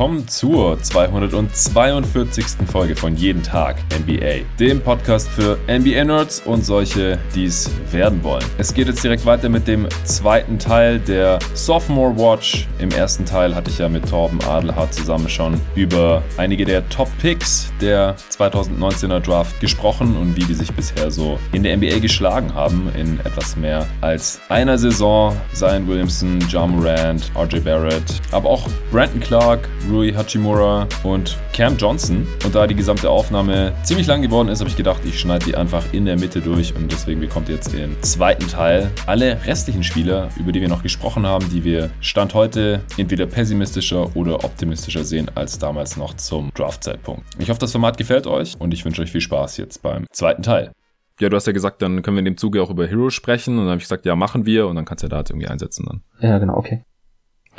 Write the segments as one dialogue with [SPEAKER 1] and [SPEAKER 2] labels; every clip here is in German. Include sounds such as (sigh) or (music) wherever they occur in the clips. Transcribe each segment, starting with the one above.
[SPEAKER 1] willkommen zur 242. Folge von Jeden Tag NBA, dem Podcast für NBA-Nerds und solche, die es werden wollen. Es geht jetzt direkt weiter mit dem zweiten Teil der Sophomore Watch. Im ersten Teil hatte ich ja mit Torben Adelhardt zusammen schon über einige der Top-Picks der 2019er Draft gesprochen und wie die sich bisher so in der NBA geschlagen haben in etwas mehr als einer Saison. Zion Williamson, John Morant, RJ Barrett, aber auch Brandon Clark, Rui Hachimura und Cam Johnson. Und da die gesamte Aufnahme ziemlich lang geworden ist, habe ich gedacht, ich schneide die einfach in der Mitte durch und deswegen bekommt ihr jetzt im zweiten Teil alle restlichen Spieler, über die wir noch gesprochen haben, die wir Stand heute entweder pessimistischer oder optimistischer sehen als damals noch zum Draft-Zeitpunkt. Ich hoffe, das Format gefällt euch und ich wünsche euch viel Spaß jetzt beim zweiten Teil. Ja, du hast ja gesagt, dann können wir in dem Zuge auch über Heroes sprechen. Und dann habe ich gesagt, ja, machen wir. Und dann kannst du ja da jetzt irgendwie einsetzen dann.
[SPEAKER 2] Ja, genau, okay.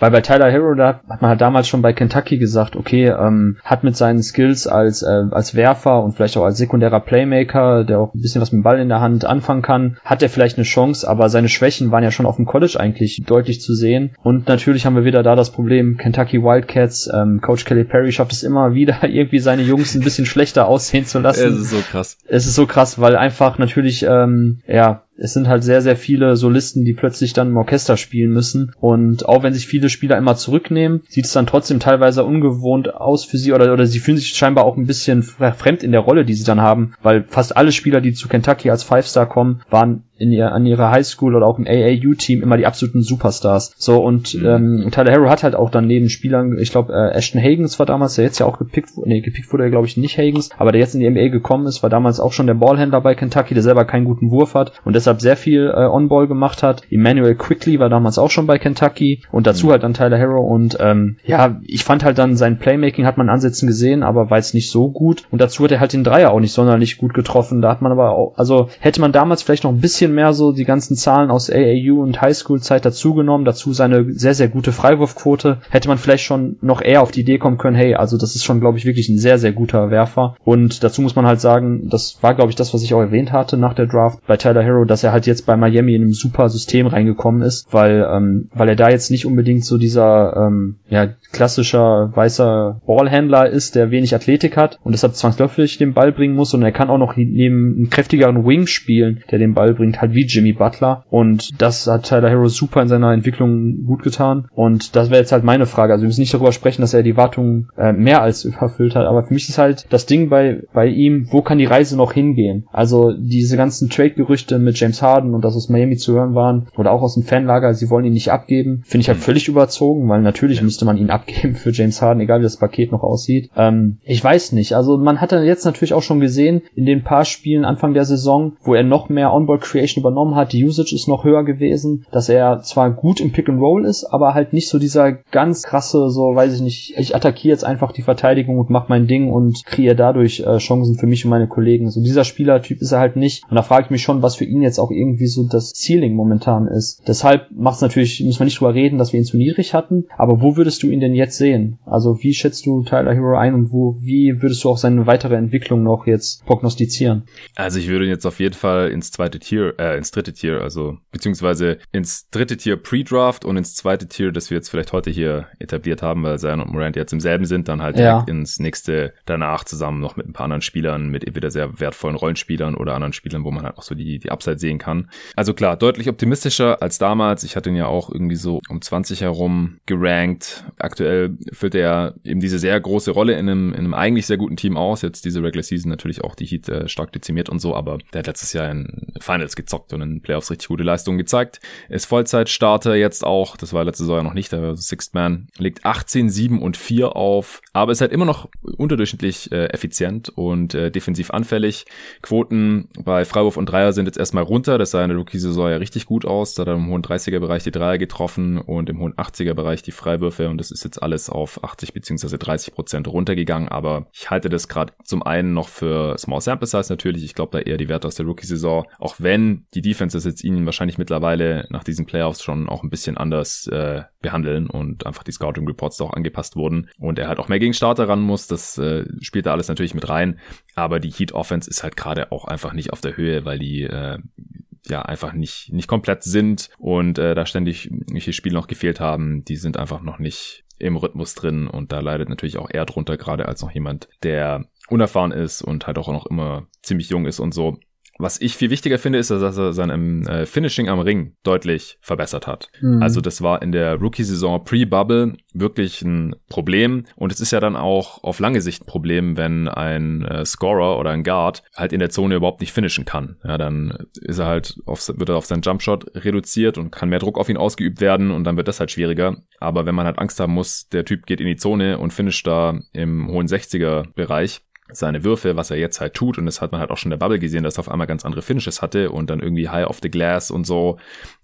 [SPEAKER 2] Weil bei Tyler Hero, da hat man halt damals schon bei Kentucky gesagt, okay, ähm, hat mit seinen Skills als, äh, als Werfer und vielleicht auch als sekundärer Playmaker, der auch ein bisschen was mit dem Ball in der Hand anfangen kann, hat er vielleicht eine Chance, aber seine Schwächen waren ja schon auf dem College eigentlich deutlich zu sehen. Und natürlich haben wir wieder da das Problem, Kentucky Wildcats, ähm, Coach Kelly Perry schafft es immer wieder, (laughs) irgendwie seine Jungs ein bisschen schlechter aussehen zu lassen.
[SPEAKER 1] Es ist so krass.
[SPEAKER 2] Es ist so krass, weil einfach natürlich, ähm, ja, es sind halt sehr, sehr viele Solisten, die plötzlich dann im Orchester spielen müssen. Und auch wenn sich viele Spieler immer zurücknehmen, sieht es dann trotzdem teilweise ungewohnt aus für sie oder, oder sie fühlen sich scheinbar auch ein bisschen fremd in der Rolle, die sie dann haben, weil fast alle Spieler, die zu Kentucky als Five-Star kommen, waren in ihr, an ihrer Highschool oder auch im AAU-Team immer die absoluten Superstars. So, und mhm. ähm, Tyler Harrow hat halt auch dann neben Spielern, ich glaube, äh, Ashton Hagens war damals, der jetzt ja auch gepickt, nee, gepickt wurde er, glaube ich, nicht Hagens, aber der jetzt in die NBA gekommen ist, war damals auch schon der Ballhändler bei Kentucky, der selber keinen guten Wurf hat und deshalb sehr viel äh, On-Ball gemacht hat. Emmanuel Quickly war damals auch schon bei Kentucky und dazu mhm. halt dann Tyler Harrow und ähm, ja, ich fand halt dann sein Playmaking hat man Ansätzen gesehen, aber war jetzt nicht so gut und dazu hat er halt den Dreier auch nicht sonderlich gut getroffen. Da hat man aber auch, also hätte man damals vielleicht noch ein bisschen mehr so die ganzen Zahlen aus AAU und Highschool-Zeit dazugenommen, dazu seine sehr, sehr gute Freiwurfquote, hätte man vielleicht schon noch eher auf die Idee kommen können, hey, also das ist schon, glaube ich, wirklich ein sehr, sehr guter Werfer. Und dazu muss man halt sagen, das war, glaube ich, das, was ich auch erwähnt hatte nach der Draft bei Tyler Hero, dass er halt jetzt bei Miami in einem super System reingekommen ist, weil, ähm, weil er da jetzt nicht unbedingt so dieser ähm, ja, klassischer weißer Ballhändler ist, der wenig Athletik hat und deshalb zwangsläufig den Ball bringen muss. Und er kann auch noch neben einem kräftigeren Wing spielen, der den Ball bringt, halt wie Jimmy Butler und das hat Tyler Hero super in seiner Entwicklung gut getan und das wäre jetzt halt meine Frage. Also wir müssen nicht darüber sprechen, dass er die Wartung äh, mehr als (laughs) überfüllt hat, aber für mich ist halt das Ding bei, bei ihm, wo kann die Reise noch hingehen? Also diese ganzen Trade-Gerüchte mit James Harden und dass aus Miami zu hören waren oder auch aus dem Fanlager, sie wollen ihn nicht abgeben, finde ich halt völlig überzogen, weil natürlich müsste man ihn (laughs) abgeben für James Harden, egal wie das Paket noch aussieht. Ähm, ich weiß nicht. Also man hat dann jetzt natürlich auch schon gesehen in den paar Spielen Anfang der Saison, wo er noch mehr Onboard Creation übernommen hat, die Usage ist noch höher gewesen, dass er zwar gut im Pick and Roll ist, aber halt nicht so dieser ganz krasse, so weiß ich nicht, ich attackiere jetzt einfach die Verteidigung und mach mein Ding und kreiere dadurch äh, Chancen für mich und meine Kollegen. So dieser Spielertyp ist er halt nicht. Und da frage ich mich schon, was für ihn jetzt auch irgendwie so das Ceiling momentan ist. Deshalb macht es natürlich, müssen wir nicht drüber reden, dass wir ihn zu niedrig hatten, aber wo würdest du ihn denn jetzt sehen? Also wie schätzt du Tyler Hero ein und wo, wie würdest du auch seine weitere Entwicklung noch jetzt prognostizieren?
[SPEAKER 1] Also ich würde ihn jetzt auf jeden Fall ins zweite Tier, äh, ins dritte Tier, also beziehungsweise ins dritte Tier Pre-Draft und ins zweite Tier, das wir jetzt vielleicht heute hier etabliert haben, weil Zion und Morant jetzt im selben sind, dann halt ja. ins nächste danach zusammen noch mit ein paar anderen Spielern, mit entweder sehr wertvollen Rollenspielern oder anderen Spielern, wo man halt auch so die, die Upside sehen kann. Also klar, deutlich optimistischer als damals. Ich hatte ihn ja auch irgendwie so um 20 herum gerankt. Aktuell füllt er eben diese sehr große Rolle in einem, in einem eigentlich sehr guten Team aus. Jetzt diese Regular Season natürlich auch die Heat äh, stark dezimiert und so, aber der hat letztes Jahr in Finals gezockt und in Playoffs richtig gute Leistungen gezeigt. Ist Vollzeitstarter jetzt auch. Das war letzte Saison ja noch nicht, der Sixth Man. Legt 18, 7 und 4 auf, aber ist halt immer noch unterdurchschnittlich äh, effizient und äh, defensiv anfällig. Quoten bei Freiwurf und Dreier sind jetzt erstmal runter. Das sah in der Rookie-Saison ja richtig gut aus. Da hat er im hohen 30er-Bereich die Dreier getroffen und im hohen 80er-Bereich die Freiwürfe und das ist jetzt alles auf 80 beziehungsweise 30 Prozent runtergegangen. Aber ich halte das gerade zum einen noch für Small Sample Size natürlich. Ich glaube da eher die Werte aus der Rookie-Saison. Auch wenn die Defenses jetzt ihn wahrscheinlich mittlerweile nach diesen Playoffs schon auch ein bisschen anders äh, behandeln und einfach die Scouting Reports auch angepasst wurden und er halt auch mehr gegen Starter ran muss. Das äh, spielt da alles natürlich mit rein. Aber die Heat Offense ist halt gerade auch einfach nicht auf der Höhe, weil die äh, ja einfach nicht nicht komplett sind und äh, da ständig welche Spiele noch gefehlt haben. Die sind einfach noch nicht im Rhythmus drin und da leidet natürlich auch er drunter, gerade als noch jemand, der unerfahren ist und halt auch noch immer ziemlich jung ist und so. Was ich viel wichtiger finde, ist, dass er sein äh, Finishing am Ring deutlich verbessert hat. Mhm. Also das war in der Rookie-Saison pre-Bubble wirklich ein Problem. Und es ist ja dann auch auf lange Sicht ein Problem, wenn ein äh, Scorer oder ein Guard halt in der Zone überhaupt nicht finishen kann. Ja, dann ist er halt auf, wird er auf seinen Jumpshot reduziert und kann mehr Druck auf ihn ausgeübt werden und dann wird das halt schwieriger. Aber wenn man halt Angst haben muss, der Typ geht in die Zone und finisht da im hohen 60er Bereich, seine Würfe, was er jetzt halt tut. Und das hat man halt auch schon in der Bubble gesehen, dass er auf einmal ganz andere Finishes hatte und dann irgendwie High off the Glass und so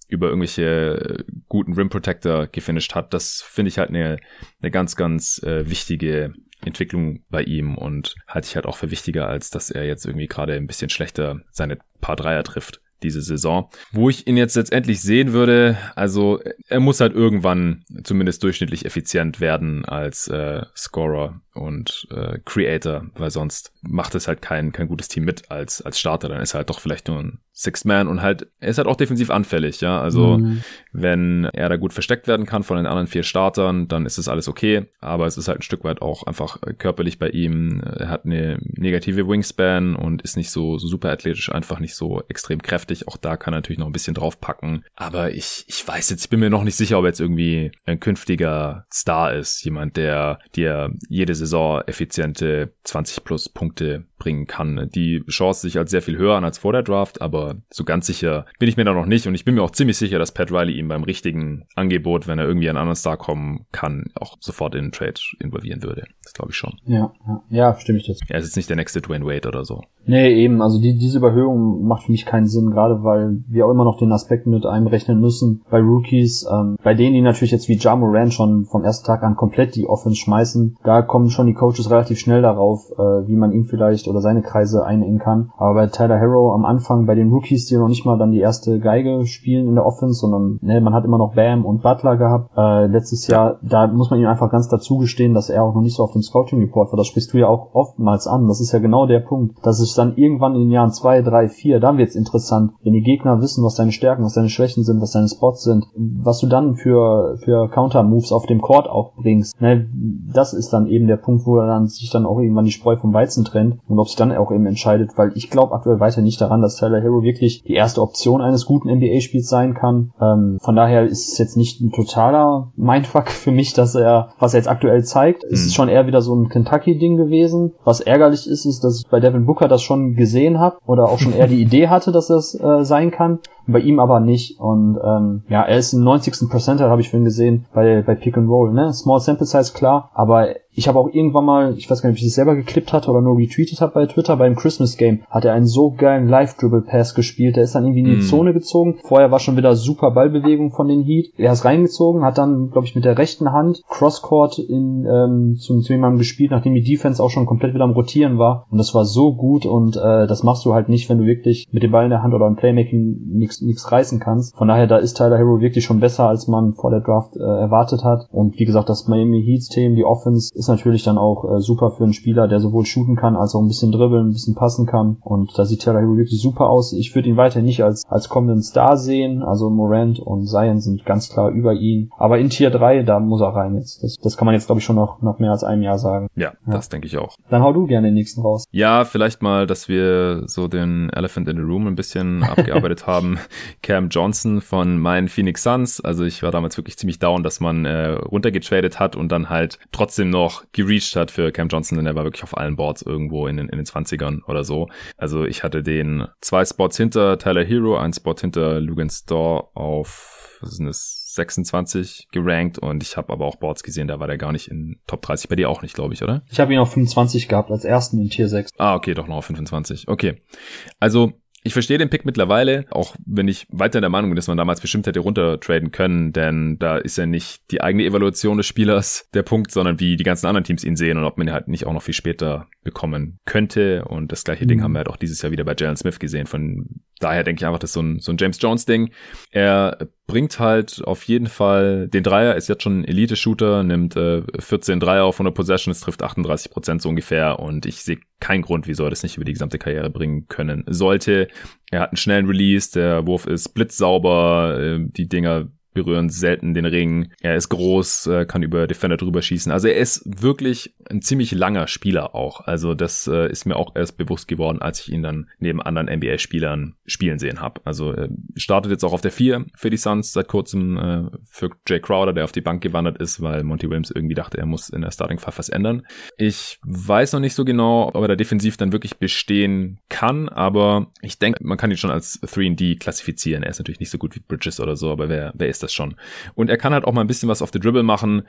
[SPEAKER 1] über irgendwelche guten Rim Protector gefinisht hat. Das finde ich halt eine, eine ganz, ganz äh, wichtige Entwicklung bei ihm und halte ich halt auch für wichtiger, als dass er jetzt irgendwie gerade ein bisschen schlechter seine paar Dreier trifft diese Saison. Wo ich ihn jetzt letztendlich sehen würde, also er muss halt irgendwann zumindest durchschnittlich effizient werden als äh, Scorer und äh, Creator, weil sonst macht es halt kein, kein gutes Team mit als, als Starter. Dann ist er halt doch vielleicht nur ein Sixth Man und halt, er ist halt auch defensiv anfällig, ja. Also mhm. wenn er da gut versteckt werden kann von den anderen vier Startern, dann ist das alles okay. Aber es ist halt ein Stück weit auch einfach körperlich bei ihm. Er hat eine negative Wingspan und ist nicht so, so super athletisch, einfach nicht so extrem kräftig. Auch da kann er natürlich noch ein bisschen draufpacken. Aber ich, ich weiß jetzt, ich bin mir noch nicht sicher, ob er jetzt irgendwie ein künftiger Star ist. Jemand, der dir jede Saison effiziente 20 plus Punkte bringen kann. Die Chance sich als sehr viel höher an als vor der Draft, aber so ganz sicher bin ich mir da noch nicht und ich bin mir auch ziemlich sicher, dass Pat Riley ihn beim richtigen Angebot, wenn er irgendwie an einen anderen Star kommen kann, auch sofort in den Trade involvieren würde. Das glaube ich schon.
[SPEAKER 2] Ja, ja, ja, stimme ich dazu.
[SPEAKER 1] Er ist jetzt nicht der nächste Dwayne Wade oder so.
[SPEAKER 2] Nee, eben, also die, diese Überhöhung macht für mich keinen Sinn, gerade weil wir auch immer noch den Aspekt mit einberechnen müssen bei Rookies, ähm, bei denen die natürlich jetzt wie Ja Moran schon vom ersten Tag an komplett die Offense schmeißen, da kommen schon die Coaches relativ schnell darauf, äh, wie man ihn vielleicht oder seine Kreise einengen kann. Aber bei Tyler Harrow am Anfang, bei den Rookies, die noch nicht mal dann die erste Geige spielen in der Offense, sondern ne, man hat immer noch Bam und Butler gehabt. Äh, letztes Jahr, da muss man ihm einfach ganz dazu gestehen, dass er auch noch nicht so auf dem Scouting Report war. Das sprichst du ja auch oftmals an. Das ist ja genau der Punkt, dass es dann irgendwann in den Jahren zwei, drei, vier, dann wird's interessant, wenn die Gegner wissen, was deine Stärken, was deine Schwächen sind, was deine Spots sind, was du dann für, für Counter-Moves auf dem Court auch bringst. Ne, das ist dann eben der Punkt, wo dann sich dann auch irgendwann die Spreu vom Weizen trennt und ob sich dann auch eben entscheidet, weil ich glaube aktuell weiter nicht daran, dass Tyler Hero wirklich die erste Option eines guten NBA-Spiels sein kann. Ähm, von daher ist es jetzt nicht ein totaler Mindfuck für mich, dass er, was er jetzt aktuell zeigt, mhm. ist schon eher wieder so ein Kentucky-Ding gewesen. Was ärgerlich ist, ist, dass ich bei Devin Booker das schon gesehen habe oder auch schon eher die (laughs) Idee hatte, dass das äh, sein kann bei ihm aber nicht. Und ähm, ja, er ist im 90. Percentile, habe ich vorhin gesehen, bei, bei Pick and Roll. Ne? Small Sample Size, klar, aber ich habe auch irgendwann mal, ich weiß gar nicht, ob ich es selber geklippt hatte oder nur retweetet habe bei Twitter, beim Christmas Game hat er einen so geilen Live-Dribble-Pass gespielt. Der ist dann irgendwie in die mm. Zone gezogen. Vorher war schon wieder super Ballbewegung von den Heat. Er ist reingezogen, hat dann, glaube ich, mit der rechten Hand Crosscourt in, ähm, zu, zu jemandem gespielt, nachdem die Defense auch schon komplett wieder am Rotieren war. Und das war so gut und äh, das machst du halt nicht, wenn du wirklich mit dem Ball in der Hand oder im Playmaking nichts nichts reißen kannst. Von daher, da ist Tyler Hero wirklich schon besser, als man vor der Draft äh, erwartet hat. Und wie gesagt, das Miami Heat-Team, die Offense, ist natürlich dann auch äh, super für einen Spieler, der sowohl shooten kann, als auch ein bisschen dribbeln, ein bisschen passen kann. Und da sieht Tyler Hero wirklich super aus. Ich würde ihn weiter nicht als, als kommenden Star sehen. Also Morant und Zion sind ganz klar über ihn. Aber in Tier 3, da muss er rein jetzt. Das, das kann man jetzt, glaube ich, schon noch, noch mehr als einem Jahr sagen.
[SPEAKER 1] Ja, ja. das denke ich auch.
[SPEAKER 2] Dann hau du gerne den nächsten raus.
[SPEAKER 1] Ja, vielleicht mal, dass wir so den Elephant in the Room ein bisschen (laughs) abgearbeitet haben. Cam Johnson von meinen Phoenix Suns. Also ich war damals wirklich ziemlich down, dass man äh, runtergetradet hat und dann halt trotzdem noch gereached hat für Cam Johnson, denn er war wirklich auf allen Boards irgendwo in den, in den 20ern oder so. Also ich hatte den zwei Spots hinter Tyler Hero, einen Spot hinter Lugan Store auf, was sind das, 26 gerankt und ich habe aber auch Boards gesehen, da war der gar nicht in Top 30. Bei dir auch nicht, glaube ich, oder?
[SPEAKER 2] Ich habe ihn auf 25 gehabt, als ersten in Tier 6.
[SPEAKER 1] Ah, okay, doch noch auf 25. Okay. Also ich verstehe den Pick mittlerweile, auch wenn ich weiter der Meinung bin, dass man damals bestimmt hätte runtertraden können, denn da ist ja nicht die eigene Evaluation des Spielers der Punkt, sondern wie die ganzen anderen Teams ihn sehen und ob man ihn halt nicht auch noch viel später bekommen könnte. Und das gleiche mhm. Ding haben wir halt auch dieses Jahr wieder bei Jalen Smith gesehen. Von daher denke ich einfach, das ist so ein, so ein James Jones-Ding. Er bringt halt auf jeden Fall den Dreier, ist jetzt schon ein Elite-Shooter, nimmt äh, 14 Dreier auf 100 Possessions, trifft 38 Prozent so ungefähr und ich sehe keinen Grund, wieso er das nicht über die gesamte Karriere bringen können sollte. Er hat einen schnellen Release, der Wurf ist blitzsauber, äh, die Dinger berühren selten den Ring. Er ist groß, äh, kann über Defender drüber schießen. Also er ist wirklich ein ziemlich langer Spieler auch. Also das äh, ist mir auch erst bewusst geworden, als ich ihn dann neben anderen NBA-Spielern spielen sehen habe. Also startet jetzt auch auf der 4 für die Suns seit kurzem äh, für Jay Crowder, der auf die Bank gewandert ist, weil Monty Williams irgendwie dachte, er muss in der Starting Five was ändern. Ich weiß noch nicht so genau, ob er da defensiv dann wirklich bestehen kann, aber ich denke, man kann ihn schon als 3D klassifizieren. Er ist natürlich nicht so gut wie Bridges oder so, aber wer, wer ist das schon? Und er kann halt auch mal ein bisschen was auf the Dribble machen,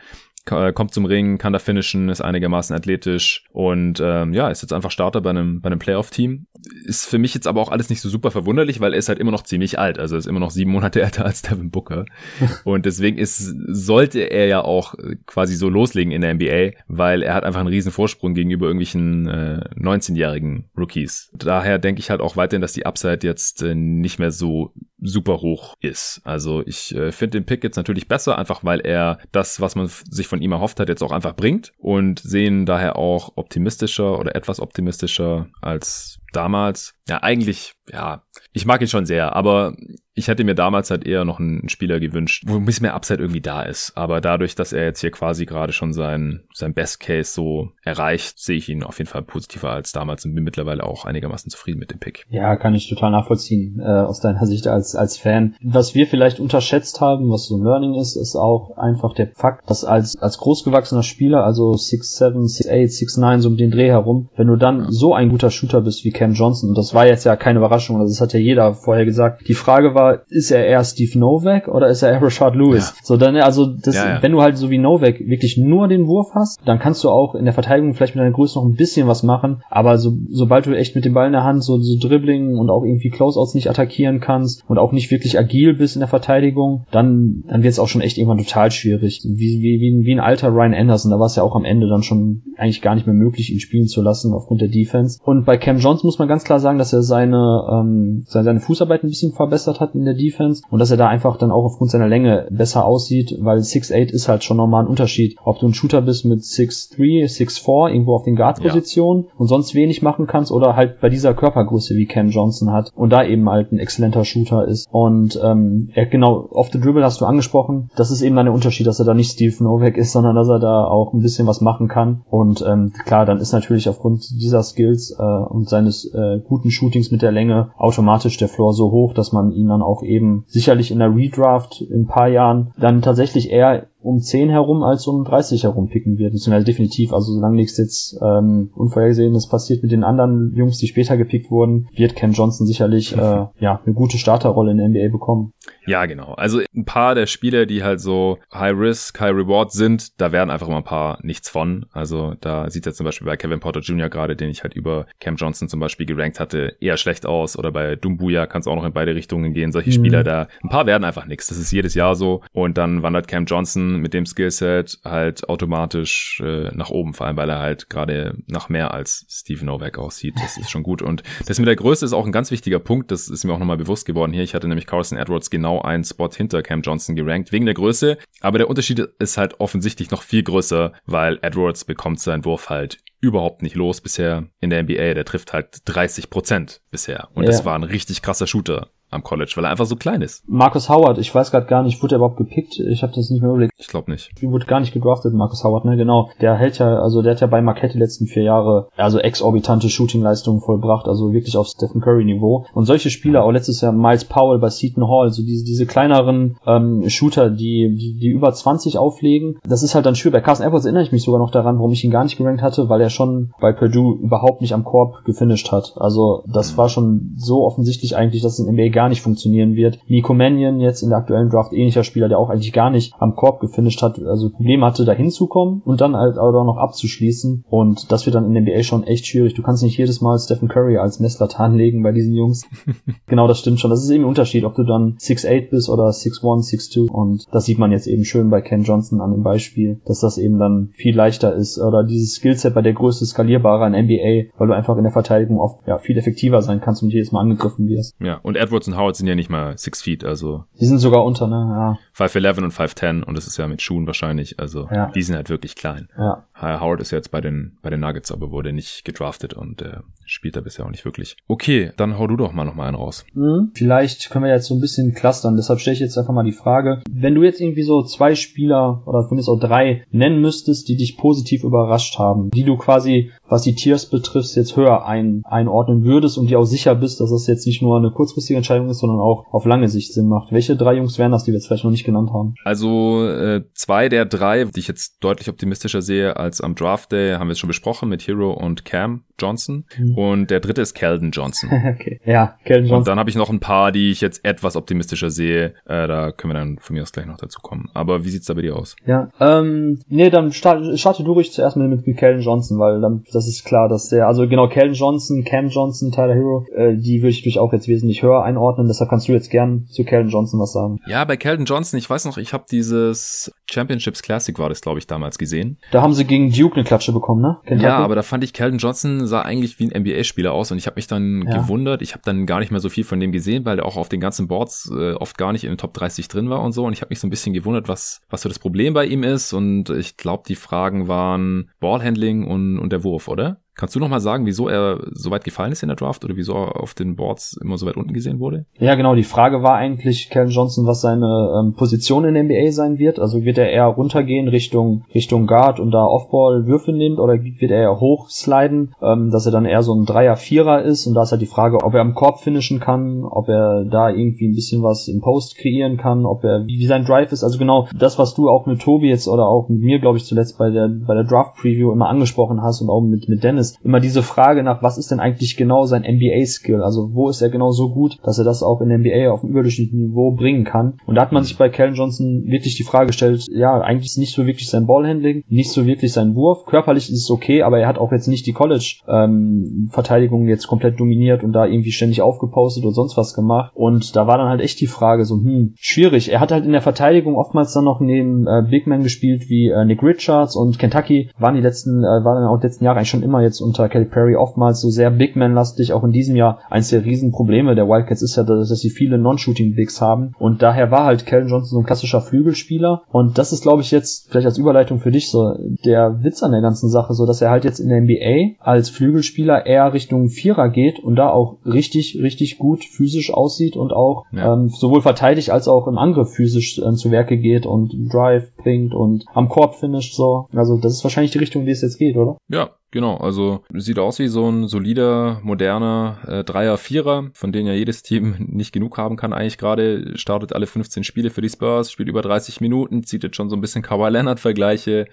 [SPEAKER 1] äh, kommt zum Ring, kann da finishen, ist einigermaßen athletisch und ähm, ja, ist jetzt einfach Starter bei einem, bei einem Playoff-Team. Ist für mich jetzt aber auch alles nicht so super verwunderlich, weil er ist halt immer noch ziemlich alt, also ist immer noch sieben Monate (laughs) älter als Devin Booker. (laughs) und deswegen ist, sollte er ja auch quasi so loslegen in der NBA, weil er hat einfach einen riesen Vorsprung gegenüber irgendwelchen äh, 19-jährigen Rookies. Daher denke ich halt auch weiterhin, dass die Upside jetzt äh, nicht mehr so super hoch ist. Also ich äh, finde den Pick jetzt natürlich besser, einfach weil er das, was man sich von ihm erhofft hat, jetzt auch einfach bringt und sehen daher auch optimistischer oder etwas optimistischer als damals. Ja, eigentlich, ja, ich mag ihn schon sehr, aber ich hätte mir damals halt eher noch einen Spieler gewünscht, wo ein bisschen mehr Upside irgendwie da ist. Aber dadurch, dass er jetzt hier quasi gerade schon sein, sein Best Case so erreicht, sehe ich ihn auf jeden Fall positiver als damals und bin mittlerweile auch einigermaßen zufrieden mit dem Pick.
[SPEAKER 2] Ja, kann ich total nachvollziehen, äh, aus deiner (laughs) Sicht als, als Fan. Was wir vielleicht unterschätzt haben, was so ein Learning ist, ist auch einfach der Fakt, dass als, als großgewachsener Spieler, also 6'7, 6'8, 6'9, so um den Dreh herum, wenn du dann so ein guter Shooter bist wie Cam Johnson, und das war jetzt ja keine Überraschung, also das hat ja jeder vorher gesagt, die Frage war, ist er eher Steve Novak oder ist er eher Rashad Lewis? Ja. So dann, also das, ja, ja. wenn du halt so wie Novak wirklich nur den Wurf hast, dann kannst du auch in der Verteidigung vielleicht mit deiner Größe noch ein bisschen was machen, aber so, sobald du echt mit dem Ball in der Hand so, so Dribbling und auch irgendwie Closeouts nicht attackieren kannst und auch nicht wirklich agil bist in der Verteidigung, dann, dann wird es auch schon echt irgendwann total schwierig. Wie, wie, wie, wie ein alter Ryan Anderson, da war es ja auch am Ende dann schon eigentlich gar nicht mehr möglich, ihn spielen zu lassen aufgrund der Defense. Und bei Cam Jones muss man ganz klar sagen, dass er seine, ähm, seine Fußarbeit ein bisschen verbessert hat in der Defense und dass er da einfach dann auch aufgrund seiner Länge besser aussieht, weil 6'8 ist halt schon nochmal ein Unterschied. Ob du ein Shooter bist mit 6'3, 6'4, irgendwo auf den Guard-Positionen ja. und sonst wenig machen kannst oder halt bei dieser Körpergröße wie Cam Johnson hat und da eben halt ein exzellenter Shooter ist. Und ähm, er genau, off the dribble hast du angesprochen, das ist eben dann der Unterschied, dass er da nicht Steve Novak ist, sondern dass er da auch ein bisschen was machen kann. Und ähm, klar, dann ist natürlich aufgrund dieser Skills äh, und seines äh, guten Shootings mit der Länge automatisch der Floor so hoch, dass man ihn dann auch eben sicherlich in der Redraft in ein paar Jahren dann tatsächlich eher um 10 herum als um 30 herum picken wird. Beziehungsweise definitiv, also solange nichts jetzt ähm, Unvorhergesehenes passiert mit den anderen Jungs, die später gepickt wurden, wird Ken Johnson sicherlich äh, ja eine gute Starterrolle in der NBA bekommen.
[SPEAKER 1] Ja, genau. Also ein paar der Spieler, die halt so High Risk, High Reward sind, da werden einfach immer ein paar nichts von. Also da sieht ja zum Beispiel bei Kevin Porter Jr. gerade, den ich halt über Cam Johnson zum Beispiel gerankt hatte, eher schlecht aus. Oder bei Dumbuya kann es auch noch in beide Richtungen gehen. Solche mhm. Spieler da, ein paar werden einfach nichts. Das ist jedes Jahr so. Und dann wandert Cam Johnson mit dem Skillset halt automatisch äh, nach oben, vor allem weil er halt gerade nach mehr als Steve Novak aussieht. Das ist schon gut. Und das mit der Größe ist auch ein ganz wichtiger Punkt. Das ist mir auch nochmal bewusst geworden hier. Ich hatte nämlich Carson Edwards genau einen Spot hinter Cam Johnson gerankt, wegen der Größe. Aber der Unterschied ist halt offensichtlich noch viel größer, weil Edwards bekommt seinen Wurf halt überhaupt nicht los bisher in der NBA. Der trifft halt 30 Prozent bisher. Und ja. das war ein richtig krasser Shooter am College, weil er einfach so klein ist.
[SPEAKER 2] Marcus Howard, ich weiß gerade gar nicht, wurde er überhaupt gepickt? Ich habe das nicht mehr überlegt.
[SPEAKER 1] Ich glaube nicht.
[SPEAKER 2] Wie wurde gar nicht gedraftet, Marcus Howard, ne? Genau. Der hält ja, also der hat ja bei Marquette die letzten vier Jahre also exorbitante Shooting-Leistungen vollbracht, also wirklich auf Stephen Curry-Niveau. Und solche Spieler, auch letztes Jahr Miles Powell bei Seton Hall, so diese, diese kleineren ähm, Shooter, die, die, die über 20 auflegen, das ist halt dann schön. Bei Carson Edwards erinnere ich mich sogar noch daran, warum ich ihn gar nicht gerankt hatte, weil er schon bei Purdue überhaupt nicht am Korb gefinisht hat. Also das war schon so offensichtlich eigentlich, dass es in NBA gar nicht funktionieren wird. Nico Mannion jetzt in der aktuellen Draft ähnlicher Spieler, der auch eigentlich gar nicht am Korb gefinisht hat, also Probleme hatte, da hinzukommen und dann halt auch noch abzuschließen. Und das wird dann in der NBA schon echt schwierig. Du kannst nicht jedes Mal Stephen Curry als Messlatte anlegen bei diesen Jungs. (laughs) genau, das stimmt schon. Das ist eben ein Unterschied, ob du dann 6'8 bist oder 6'1, 6'2. Und das sieht man jetzt eben schön bei Ken Johnson an dem Beispiel, dass das eben dann viel leichter ist. Oder dieses Skillset bei der Größe skalierbarer in NBA, weil du einfach in der Verteidigung oft ja, viel effektiver sein kannst und jedes Mal angegriffen wirst.
[SPEAKER 1] Ja, und Edwards Und Howard sind ja nicht mal six feet, also.
[SPEAKER 2] Die sind sogar unter, ne, ja.
[SPEAKER 1] 5'11 und 5'10 und das ist ja mit Schuhen wahrscheinlich, also ja. die sind halt wirklich klein.
[SPEAKER 2] Ja.
[SPEAKER 1] Howard ist ja jetzt bei den, bei den Nuggets, aber wurde nicht gedraftet und äh, spielt da bisher auch nicht wirklich. Okay, dann hau du doch mal noch mal einen raus.
[SPEAKER 2] Mhm. Vielleicht können wir jetzt so ein bisschen clustern, deshalb stelle ich jetzt einfach mal die Frage, wenn du jetzt irgendwie so zwei Spieler oder zumindest auch drei nennen müsstest, die dich positiv überrascht haben, die du quasi, was die Tiers betrifft, jetzt höher ein, einordnen würdest und dir auch sicher bist, dass das jetzt nicht nur eine kurzfristige Entscheidung ist, sondern auch auf lange Sicht Sinn macht. Welche drei Jungs wären das, die wir jetzt vielleicht noch nicht genannt haben?
[SPEAKER 1] Also äh, zwei der drei, die ich jetzt deutlich optimistischer sehe als am Draft Day, haben wir jetzt schon besprochen mit Hero und Cam Johnson. Mhm. Und der dritte ist Keldon Johnson. (laughs)
[SPEAKER 2] okay. Ja, Keldon Johnson.
[SPEAKER 1] Und dann habe ich noch ein paar, die ich jetzt etwas optimistischer sehe. Äh, da können wir dann von mir aus gleich noch dazu kommen. Aber wie sieht's da bei dir aus?
[SPEAKER 2] Ja, ähm, nee, dann starte, starte du ruhig zuerst mit, mit Keldon Johnson, weil dann, das ist klar, dass der, also genau, Keldon Johnson, Cam Johnson, Tyler Hero, äh, die würde ich durch auch jetzt wesentlich höher einordnen. Deshalb kannst du jetzt gern zu Keldon Johnson was sagen.
[SPEAKER 1] Ja, bei Keldon Johnson, ich weiß noch, ich habe dieses Championships Classic war das, glaube ich, damals gesehen.
[SPEAKER 2] Da haben sie gegen Duke eine Klatsche bekommen, ne?
[SPEAKER 1] Kentucky? Ja, aber da fand ich Keldon Johnson sah eigentlich wie ein NBA-Spieler aus und ich habe mich dann ja. gewundert. Ich habe dann gar nicht mehr so viel von dem gesehen, weil er auch auf den ganzen Boards äh, oft gar nicht in den Top 30 drin war und so. Und ich habe mich so ein bisschen gewundert, was, was so das Problem bei ihm ist. Und ich glaube, die Fragen waren Ballhandling und, und der Wurf, oder? Kannst du noch sagen, wieso er so weit gefallen ist in der Draft oder wieso er auf den Boards immer so weit unten gesehen wurde?
[SPEAKER 2] Ja, genau. Die Frage war eigentlich, Kevin Johnson, was seine ähm, Position in der NBA sein wird. Also wird er eher runtergehen Richtung Richtung Guard und da Offball Würfe nimmt oder wird er eher hochsliden, ähm, dass er dann eher so ein Dreier, Vierer ist und da ist halt die Frage, ob er am Korb finishen kann, ob er da irgendwie ein bisschen was im Post kreieren kann, ob er wie, wie sein Drive ist. Also genau das, was du auch mit Tobi jetzt oder auch mit mir, glaube ich, zuletzt bei der bei der Draft Preview immer angesprochen hast und auch mit mit Dennis ist immer diese Frage nach, was ist denn eigentlich genau sein NBA-Skill? Also wo ist er genau so gut, dass er das auch in der NBA auf dem überdurchschnittlichen Niveau bringen kann? Und da hat man sich bei Kellen Johnson wirklich die Frage gestellt, ja, eigentlich ist nicht so wirklich sein Ballhandling, nicht so wirklich sein Wurf. Körperlich ist es okay, aber er hat auch jetzt nicht die College-Verteidigung ähm, jetzt komplett dominiert und da irgendwie ständig aufgepostet und sonst was gemacht. Und da war dann halt echt die Frage so, hm, schwierig. Er hat halt in der Verteidigung oftmals dann noch neben äh, Big Men gespielt wie äh, Nick Richards und Kentucky waren die letzten, äh, waren auch die letzten Jahre eigentlich schon immer jetzt unter Kelly Perry oftmals so sehr Big Man-lastig, auch in diesem Jahr eins der Riesenprobleme der Wildcats ist ja, dass, dass sie viele Non-Shooting-Bigs haben und daher war halt Kellen Johnson so ein klassischer Flügelspieler und das ist glaube ich jetzt vielleicht als Überleitung für dich so der Witz an der ganzen Sache, so dass er halt jetzt in der NBA als Flügelspieler eher Richtung Vierer geht und da auch richtig, richtig gut physisch aussieht und auch ja. ähm, sowohl verteidigt als auch im Angriff physisch äh, zu Werke geht und Drive bringt und am Korb finisht so. Also das ist wahrscheinlich die Richtung, wie es jetzt geht, oder?
[SPEAKER 1] Ja, Genau, also sieht aus wie so ein solider, moderner äh, Dreier, Vierer, von denen ja jedes Team (laughs) nicht genug haben kann eigentlich gerade. Startet alle 15 Spiele für die Spurs, spielt über 30 Minuten, zieht jetzt schon so ein bisschen Kawhi Leonard-Vergleiche,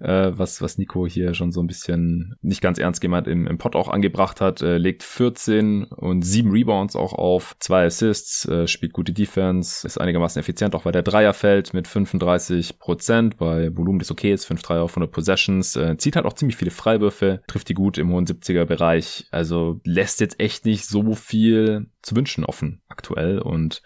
[SPEAKER 1] äh, was, was Nico hier schon so ein bisschen nicht ganz ernst gemeint im, im Pod auch angebracht hat. Äh, legt 14 und 7 Rebounds auch auf, zwei Assists, äh, spielt gute Defense, ist einigermaßen effizient, auch weil der Dreier fällt mit 35 Prozent, bei Volumen des okay ist, 5 Dreier auf 100 Possessions, äh, zieht halt auch ziemlich viele Freiwürfe Würfe, trifft die gut im hohen 70er Bereich. Also lässt jetzt echt nicht so viel zu wünschen offen aktuell. Und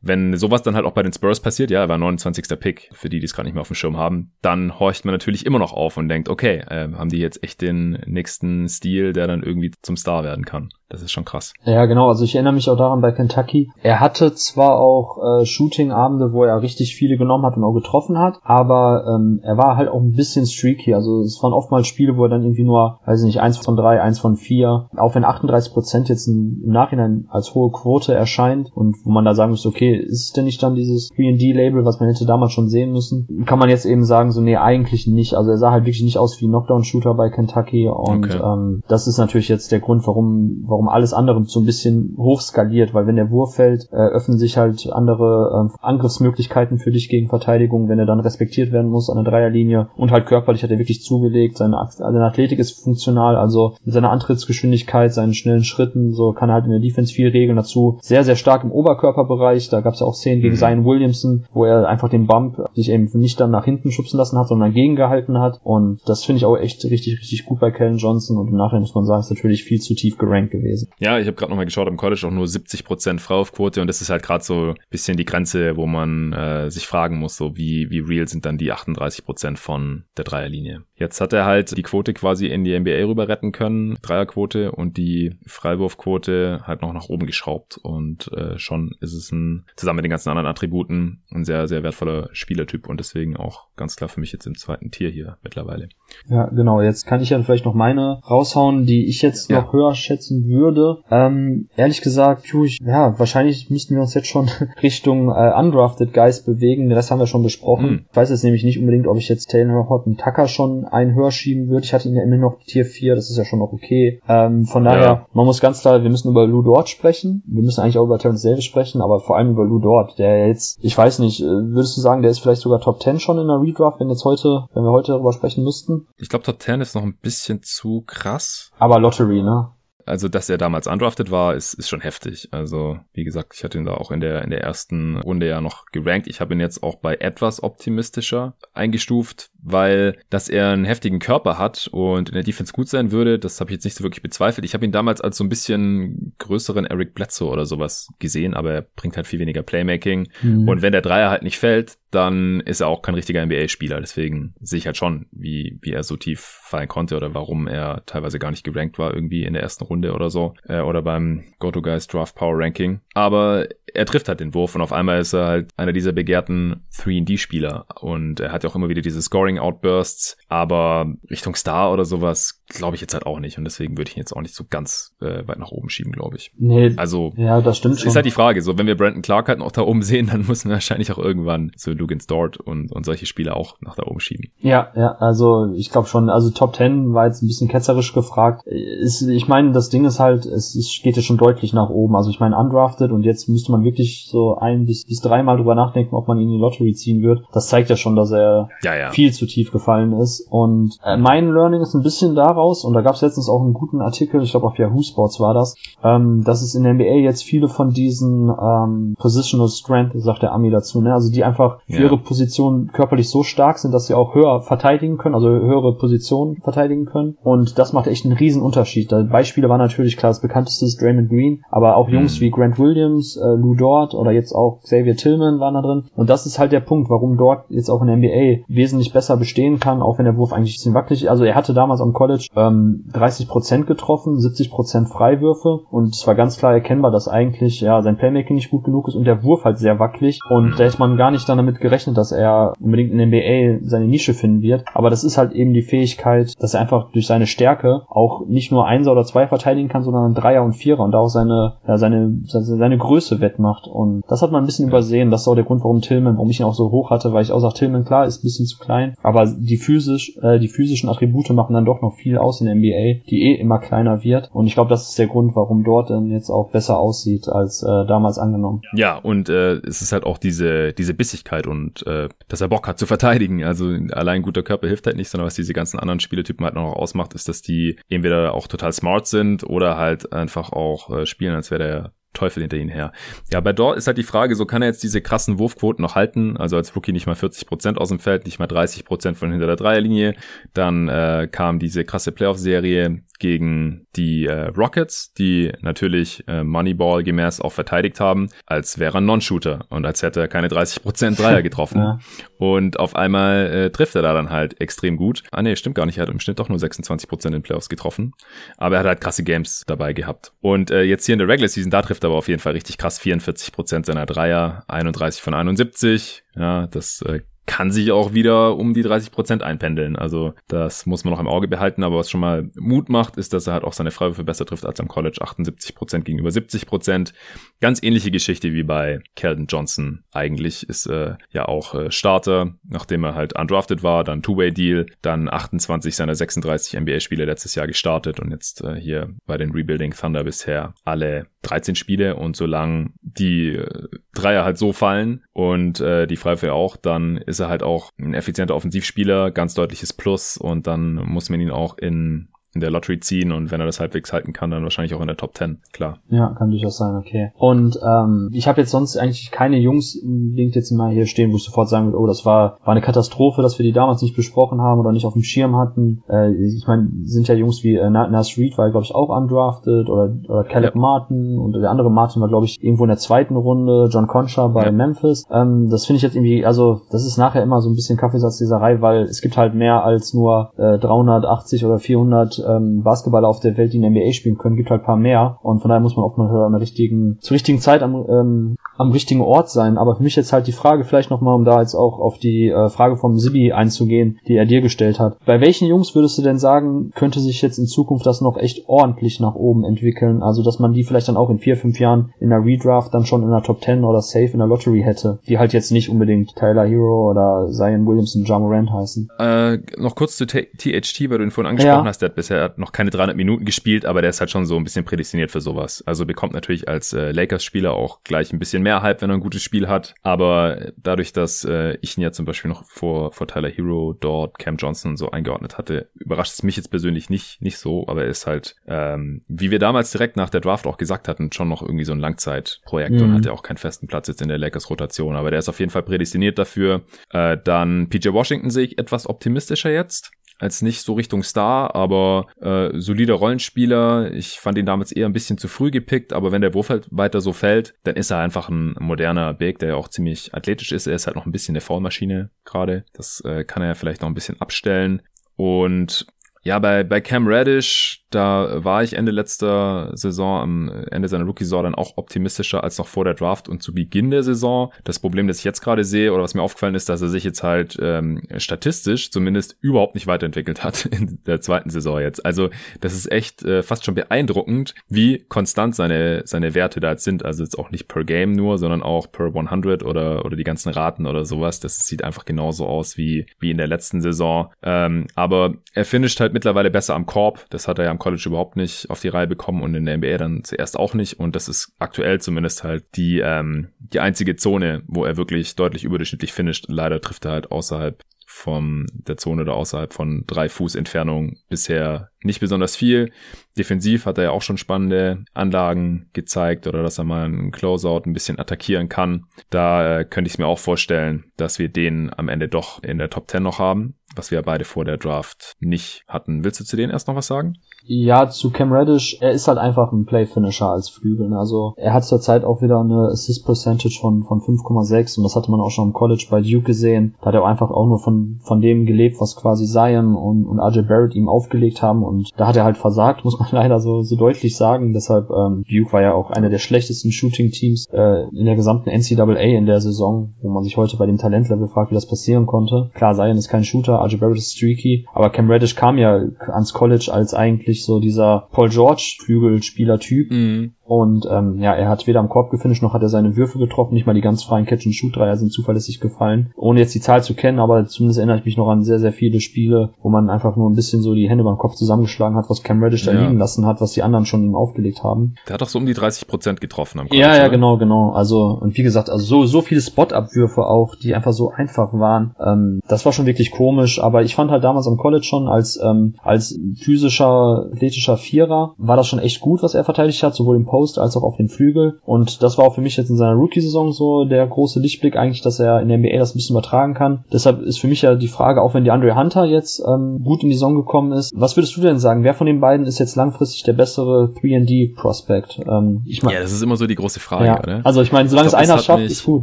[SPEAKER 1] wenn sowas dann halt auch bei den Spurs passiert, ja, er war 29. Pick, für die, die es gerade nicht mehr auf dem Schirm haben, dann horcht man natürlich immer noch auf und denkt, okay, äh, haben die jetzt echt den nächsten Stil, der dann irgendwie zum Star werden kann. Das ist schon krass.
[SPEAKER 2] Ja, genau. Also ich erinnere mich auch daran bei Kentucky. Er hatte zwar auch äh, Shooting-Abende, wo er richtig viele genommen hat und auch getroffen hat, aber ähm, er war halt auch ein bisschen streaky. Also es waren oftmals Spiele, wo er dann irgendwie nur, weiß ich nicht, eins von drei, eins von vier, auch wenn 38 Prozent jetzt im Nachhinein als hohe Quote erscheint und wo man da sagen muss, okay, ist es denn nicht dann dieses 3D-Label, was man hätte damals schon sehen müssen, kann man jetzt eben sagen, so nee, eigentlich nicht. Also er sah halt wirklich nicht aus wie ein Knockdown-Shooter bei Kentucky und okay. ähm, das ist natürlich jetzt der Grund, warum, warum warum alles andere so ein bisschen hochskaliert, weil wenn der Wurf fällt, äh, öffnen sich halt andere äh, Angriffsmöglichkeiten für dich gegen Verteidigung, wenn er dann respektiert werden muss an der Dreierlinie. Und halt körperlich hat er wirklich zugelegt, seine, seine Athletik ist funktional, also mit seiner Antrittsgeschwindigkeit, seinen schnellen Schritten, so kann er halt in der Defense viel regeln, dazu sehr, sehr stark im Oberkörperbereich, da gab es ja auch Szenen gegen mhm. Zion Williamson, wo er einfach den Bump sich eben nicht dann nach hinten schubsen lassen hat, sondern gegengehalten hat. Und das finde ich auch echt richtig, richtig gut bei Kellen Johnson. Und im Nachhinein muss man sagen, ist natürlich viel zu tief gerankt gewesen gewesen.
[SPEAKER 1] Ja, ich habe gerade nochmal geschaut, im College auch nur 70% Frauaufquote und das ist halt gerade so ein bisschen die Grenze, wo man äh, sich fragen muss, so wie, wie real sind dann die 38% von der Dreierlinie. Jetzt hat er halt die Quote quasi in die NBA rüber retten können, Dreierquote und die Freiwurfquote halt noch nach oben geschraubt und äh, schon ist es ein, zusammen mit den ganzen anderen Attributen, ein sehr, sehr wertvoller Spielertyp und deswegen auch ganz klar für mich jetzt im zweiten Tier hier mittlerweile.
[SPEAKER 2] Ja, genau. Jetzt kann ich ja vielleicht noch meine raushauen, die ich jetzt ja. noch höher schätzen würde. Ähm, ehrlich gesagt, ja, wahrscheinlich müssten wir uns jetzt schon (laughs) Richtung äh, Undrafted Guys bewegen. Das haben wir schon besprochen. Hm. Ich weiß jetzt nämlich nicht unbedingt, ob ich jetzt Taylor Horton Tucker schon einen höher schieben würde. Ich hatte ihn ja immer noch Tier 4, das ist ja schon noch okay. Ähm, von daher, ja. man muss ganz klar, wir müssen über Lou Dort sprechen. Wir müssen eigentlich auch über Terence Davis sprechen, aber vor allem über Lou Dort, der jetzt, ich weiß nicht, äh, würdest du sagen, der ist vielleicht sogar Top 10 schon in der Redraft, wenn jetzt heute, wenn wir heute darüber sprechen müssten?
[SPEAKER 1] Ich glaube, Top 10 ist noch ein bisschen zu krass.
[SPEAKER 2] Aber Lottery, ne?
[SPEAKER 1] Also, dass er damals undrafted war, ist, ist schon heftig. Also, wie gesagt, ich hatte ihn da auch in der, in der ersten Runde ja noch gerankt. Ich habe ihn jetzt auch bei etwas optimistischer eingestuft, weil, dass er einen heftigen Körper hat und in der Defense gut sein würde, das habe ich jetzt nicht so wirklich bezweifelt. Ich habe ihn damals als so ein bisschen größeren Eric Bledsoe oder sowas gesehen, aber er bringt halt viel weniger Playmaking. Mhm. Und wenn der Dreier halt nicht fällt, dann ist er auch kein richtiger NBA-Spieler. Deswegen sehe ich halt schon, wie, wie er so tief fallen konnte oder warum er teilweise gar nicht gerankt war irgendwie in der ersten Runde oder so. Äh, oder beim Go-To-Guys Draft Power Ranking. Aber er trifft halt den Wurf und auf einmal ist er halt einer dieser begehrten 3D-Spieler. Und er hat ja auch immer wieder diese Scoring-Outbursts. Aber Richtung Star oder sowas glaube ich jetzt halt auch nicht. Und deswegen würde ich ihn jetzt auch nicht so ganz äh, weit nach oben schieben, glaube ich.
[SPEAKER 2] Nee. Also, ja, das stimmt schon.
[SPEAKER 1] Ist halt die Frage. So, wenn wir Brandon Clark halt noch da oben sehen, dann müssen wir wahrscheinlich auch irgendwann so Lugans Dort und, und solche Spiele auch nach da oben schieben.
[SPEAKER 2] Ja, ja, also ich glaube schon, also Top 10 war jetzt ein bisschen ketzerisch gefragt. Ist, ich meine, das Ding ist halt, es, es geht ja schon deutlich nach oben. Also ich meine, undrafted und jetzt müsste man wirklich so ein bis, bis dreimal drüber nachdenken, ob man ihn in die Lottery ziehen wird. Das zeigt ja schon, dass er ja, ja. viel zu tief gefallen ist. Und äh, mein Learning ist ein bisschen daraus, und da gab es letztens auch einen guten Artikel, ich glaube auf Yahoo Sports war das, ähm, dass es in der NBA jetzt viele von diesen ähm, Positional Strength, sagt der Ami dazu, ne? Also die einfach für ja. ihre Position körperlich so stark sind, dass sie auch höher verteidigen können, also höhere Positionen verteidigen können. Und das macht echt einen riesen Unterschied. Beispiele waren natürlich klar, das bekannteste ist Draymond Green, aber auch Jungs mhm. wie Grant Williams, äh, Lou Dort oder jetzt auch Xavier Tillman waren da drin. Und das ist halt der Punkt, warum Dort jetzt auch in der NBA wesentlich besser bestehen kann, auch wenn der Wurf eigentlich ein bisschen wackelig ist. Also er hatte damals am College ähm, 30% getroffen, 70% Freiwürfe und es war ganz klar erkennbar, dass eigentlich ja sein Playmaking nicht gut genug ist und der Wurf halt sehr wackelig und da ist man gar nicht dann damit gerechnet, dass er unbedingt in der NBA seine Nische finden wird. Aber das ist halt eben die Fähigkeit, dass er einfach durch seine Stärke auch nicht nur Einser oder zwei verteidigen kann, sondern Dreier und Vierer und da auch seine, ja, seine, seine Größe wettmacht. Und das hat man ein bisschen übersehen. Das ist auch der Grund, warum Tillman, warum ich ihn auch so hoch hatte, weil ich auch sage, Tillman, klar, ist ein bisschen zu klein, aber die physisch, äh, die physischen Attribute machen dann doch noch viel aus in der NBA, die eh immer kleiner wird. Und ich glaube, das ist der Grund, warum dort dann jetzt auch besser aussieht als äh, damals angenommen.
[SPEAKER 1] Ja, und äh, es ist halt auch diese, diese Bissigkeit und äh, dass er Bock hat zu verteidigen. Also allein guter Körper hilft halt nicht, sondern was diese ganzen anderen Spielertypen halt noch ausmacht, ist, dass die entweder auch total smart sind oder halt einfach auch äh, spielen, als wäre der Teufel hinter ihnen her. Ja, bei Dort ist halt die Frage, so kann er jetzt diese krassen Wurfquoten noch halten, also als Rookie nicht mal 40 Prozent aus dem Feld, nicht mal 30 Prozent von hinter der Dreierlinie. Dann äh, kam diese krasse Playoff-Serie gegen die äh, Rockets, die natürlich äh, Moneyball gemäß auch verteidigt haben, als wäre er Non-Shooter und als hätte er keine 30% Dreier getroffen. (laughs) ja. Und auf einmal äh, trifft er da dann halt extrem gut. Ah nee, stimmt gar nicht, er hat im Schnitt doch nur 26% in Playoffs getroffen. Aber er hat halt krasse Games dabei gehabt. Und äh, jetzt hier in der Regular Season, da trifft er aber auf jeden Fall richtig krass 44% seiner Dreier, 31 von 71. Ja, das äh, kann sich auch wieder um die 30 Prozent einpendeln. Also das muss man noch im Auge behalten. Aber was schon mal Mut macht, ist, dass er halt auch seine Freiwürfe besser trifft als am College. 78 Prozent gegenüber 70 Prozent. Ganz ähnliche Geschichte wie bei Keldon Johnson. Eigentlich ist äh, ja auch äh, Starter, nachdem er halt undrafted war, dann Two-Way-Deal, dann 28 seiner 36 NBA-Spiele letztes Jahr gestartet und jetzt äh, hier bei den Rebuilding Thunder bisher alle 13 Spiele und solange die äh, Dreier halt so fallen und äh, die Freiwürfe auch, dann ist er halt auch ein effizienter Offensivspieler, ganz deutliches Plus und dann muss man ihn auch in in der Lottery ziehen und wenn er das halbwegs halten kann, dann wahrscheinlich auch in der Top 10, klar.
[SPEAKER 2] Ja, kann durchaus sein, okay. Und ähm, ich habe jetzt sonst eigentlich keine Jungs unbedingt jetzt mal hier stehen, wo ich sofort sagen würde, oh, das war, war eine Katastrophe, dass wir die damals nicht besprochen haben oder nicht auf dem Schirm hatten. Äh, ich meine, sind ja Jungs wie äh, Nas Reed war, glaube ich, auch undrafted oder, oder Caleb ja. Martin und der andere Martin war, glaube ich, irgendwo in der zweiten Runde, John Concha bei ja. Memphis. Ähm, das finde ich jetzt irgendwie, also das ist nachher immer so ein bisschen Kaffeesatzleserei, weil es gibt halt mehr als nur äh, 380 oder 400 ähm, Basketballer auf der Welt, die in der NBA spielen können, gibt halt paar mehr und von daher muss man auch mal an der richtigen, zur richtigen Zeit am, ähm, am richtigen Ort sein. Aber für mich jetzt halt die Frage vielleicht nochmal, um da jetzt auch auf die äh, Frage vom Sibi einzugehen, die er dir gestellt hat. Bei welchen Jungs würdest du denn sagen, könnte sich jetzt in Zukunft das noch echt ordentlich nach oben entwickeln? Also, dass man die vielleicht dann auch in vier, fünf Jahren in der Redraft dann schon in der Top 10 oder Safe in der Lottery hätte, die halt jetzt nicht unbedingt Tyler Hero oder Zion Williamson, Ja Morant heißen.
[SPEAKER 1] Äh, noch kurz zu THT, weil du ihn vorhin angesprochen ja. hast, der hat bisher noch keine 300 Minuten gespielt, aber der ist halt schon so ein bisschen prädestiniert für sowas. Also bekommt natürlich als äh, Lakers-Spieler auch gleich ein bisschen mehr Hype, wenn er ein gutes Spiel hat, aber dadurch, dass äh, ich ihn ja zum Beispiel noch vor, vor Tyler Hero, dort Cam Johnson und so eingeordnet hatte, überrascht es mich jetzt persönlich nicht, nicht so, aber er ist halt, ähm, wie wir damals direkt nach der Draft auch gesagt hatten, schon noch irgendwie so ein Langzeitprojekt mhm. und hat ja auch keinen festen Platz jetzt in der Lakers-Rotation, aber der ist auf jeden Fall prädestiniert dafür. Äh, dann PJ Washington sehe ich etwas optimistischer jetzt als nicht so Richtung Star, aber äh, solider Rollenspieler. Ich fand ihn damals eher ein bisschen zu früh gepickt, aber wenn der Wurf halt weiter so fällt, dann ist er einfach ein moderner Big, der ja auch ziemlich athletisch ist. Er ist halt noch ein bisschen eine Foulmaschine gerade. Das äh, kann er ja vielleicht noch ein bisschen abstellen. Und ja, bei, bei Cam Reddish, da war ich Ende letzter Saison, am Ende seiner Rookie-Saison dann auch optimistischer als noch vor der Draft und zu Beginn der Saison. Das Problem, das ich jetzt gerade sehe oder was mir aufgefallen ist, dass er sich jetzt halt ähm, statistisch zumindest überhaupt nicht weiterentwickelt hat (laughs) in der zweiten Saison jetzt. Also das ist echt äh, fast schon beeindruckend, wie konstant seine, seine Werte da jetzt sind. Also jetzt auch nicht per Game nur, sondern auch per 100 oder, oder die ganzen Raten oder sowas. Das sieht einfach genauso aus wie, wie in der letzten Saison. Ähm, aber er finisht halt halt mittlerweile besser am Korb. Das hat er ja am College überhaupt nicht auf die Reihe bekommen und in der NBA dann zuerst auch nicht. Und das ist aktuell zumindest halt die, ähm, die einzige Zone, wo er wirklich deutlich überdurchschnittlich finisht. Leider trifft er halt außerhalb von der Zone oder außerhalb von drei Fuß Entfernung bisher nicht besonders viel. Defensiv hat er ja auch schon spannende Anlagen gezeigt oder dass er mal einen Closeout ein bisschen attackieren kann. Da äh, könnte ich mir auch vorstellen, dass wir den am Ende doch in der Top 10 noch haben, was wir beide vor der Draft nicht hatten. Willst du zu denen erst noch was sagen?
[SPEAKER 2] Ja, zu Cam Reddish, er ist halt einfach ein Play-Finisher als Flügel. Ne? Also er hat zurzeit auch wieder eine Assist-Percentage von, von 5,6 und das hatte man auch schon im College bei Duke gesehen. Da hat er auch einfach auch nur von, von dem gelebt, was quasi Zion und, und RJ Barrett ihm aufgelegt haben und da hat er halt versagt, (laughs) muss man leider so, so deutlich sagen. Deshalb, ähm, Duke war ja auch einer der schlechtesten Shooting-Teams äh, in der gesamten NCAA in der Saison, wo man sich heute bei dem Talentlevel fragt, wie das passieren konnte. Klar, Zion ist kein Shooter, RJ Barrett ist streaky, aber Cam Reddish kam ja ans College als eigentlich wirklich so dieser Paul George Flügelspieler-Typ. Mhm. Und ähm, ja, er hat weder am Korb gefinisht, noch hat er seine Würfe getroffen. Nicht mal die ganz freien Catch-and-Shoot-Dreier sind zuverlässig gefallen. Ohne jetzt die Zahl zu kennen, aber zumindest erinnere ich mich noch an sehr, sehr viele Spiele, wo man einfach nur ein bisschen so die Hände beim Kopf zusammengeschlagen hat, was Cam Reddish da ja. liegen lassen hat, was die anderen schon ihm aufgelegt haben.
[SPEAKER 1] Der hat doch so um die 30 Prozent getroffen
[SPEAKER 2] am College, Ja, ja, oder? genau, genau. Also, und wie gesagt, also so, so viele Spot-Abwürfe auch, die einfach so einfach waren. Ähm, das war schon wirklich komisch, aber ich fand halt damals am College schon als, ähm, als physischer, athletischer Vierer war das schon echt gut, was er verteidigt hat, sowohl im Post als auch auf den Flügel. Und das war auch für mich jetzt in seiner Rookie-Saison so der große Lichtblick eigentlich, dass er in der NBA das ein bisschen übertragen kann. Deshalb ist für mich ja die Frage, auch wenn die Andre Hunter jetzt ähm, gut in die Saison gekommen ist, was würdest du denn sagen? Wer von den beiden ist jetzt langfristig der bessere 3D-Prospect? Ähm,
[SPEAKER 1] ich mein, ja, das ist immer so die große Frage, ja. oder?
[SPEAKER 2] Also ich meine, solange ich glaub, es einer schafft, mich, ist gut,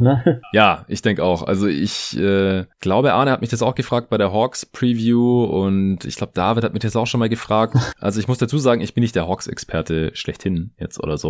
[SPEAKER 2] ne? (laughs)
[SPEAKER 1] Ja, ich denke auch. Also ich äh, glaube, Arne hat mich das auch gefragt bei der Hawks-Preview und ich glaube, David hat mich das auch schon mal gefragt. (laughs) Also ich muss dazu sagen, ich bin nicht der Hawks-Experte schlechthin jetzt oder so.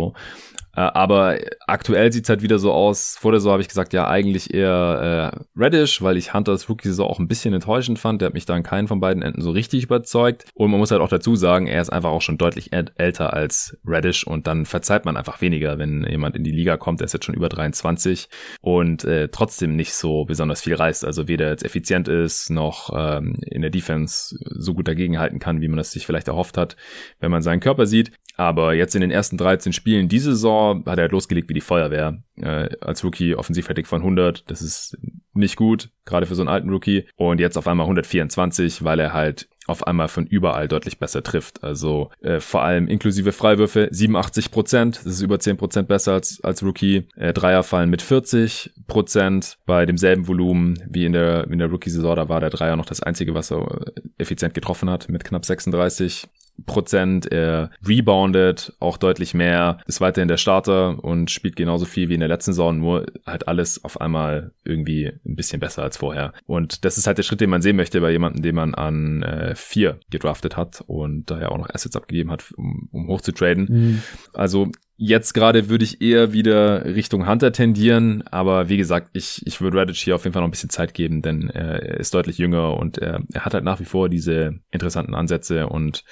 [SPEAKER 1] Äh, aber aktuell sieht's halt wieder so aus. Vor der Saison habe ich gesagt, ja, eigentlich eher äh, Reddish, weil ich Hunters Rookie-Saison auch ein bisschen enttäuschend fand. Der hat mich da an keinen von beiden Enden so richtig überzeugt. Und man muss halt auch dazu sagen, er ist einfach auch schon deutlich älter als Reddish und dann verzeiht man einfach weniger, wenn jemand in die Liga kommt. Der ist jetzt schon über 23 und äh, trotzdem nicht so besonders viel reißt. Also weder jetzt effizient ist, noch ähm, in der Defense so gut dagegenhalten kann, wie man das sich vielleicht erhofft hat, wenn man seinen Körper sieht. Aber jetzt in den ersten 13 Spielen diese Saison hat er halt losgelegt wie die Feuerwehr. Äh, als Rookie Offensivrating von 100, das ist nicht gut, gerade für so einen alten Rookie. Und jetzt auf einmal 124, weil er halt auf einmal von überall deutlich besser trifft. Also äh, vor allem inklusive Freiwürfe 87 Prozent, das ist über 10 Prozent besser als, als Rookie. Äh, Dreier fallen mit 40 Prozent bei demselben Volumen wie in der, in der Rookie-Saison. Da war der Dreier noch das einzige, was er äh, effizient getroffen hat mit knapp 36. Prozent. Er reboundet auch deutlich mehr, ist weiterhin der Starter und spielt genauso viel wie in der letzten Saison, nur halt alles auf einmal irgendwie ein bisschen besser als vorher. Und das ist halt der Schritt, den man sehen möchte bei jemandem, den man an äh, vier gedraftet hat und daher auch noch Assets abgegeben hat, um, um hoch zu traden. Mhm. Also Jetzt gerade würde ich eher wieder Richtung Hunter tendieren, aber wie gesagt, ich, ich würde Redditch hier auf jeden Fall noch ein bisschen Zeit geben, denn er ist deutlich jünger und er, er hat halt nach wie vor diese interessanten Ansätze und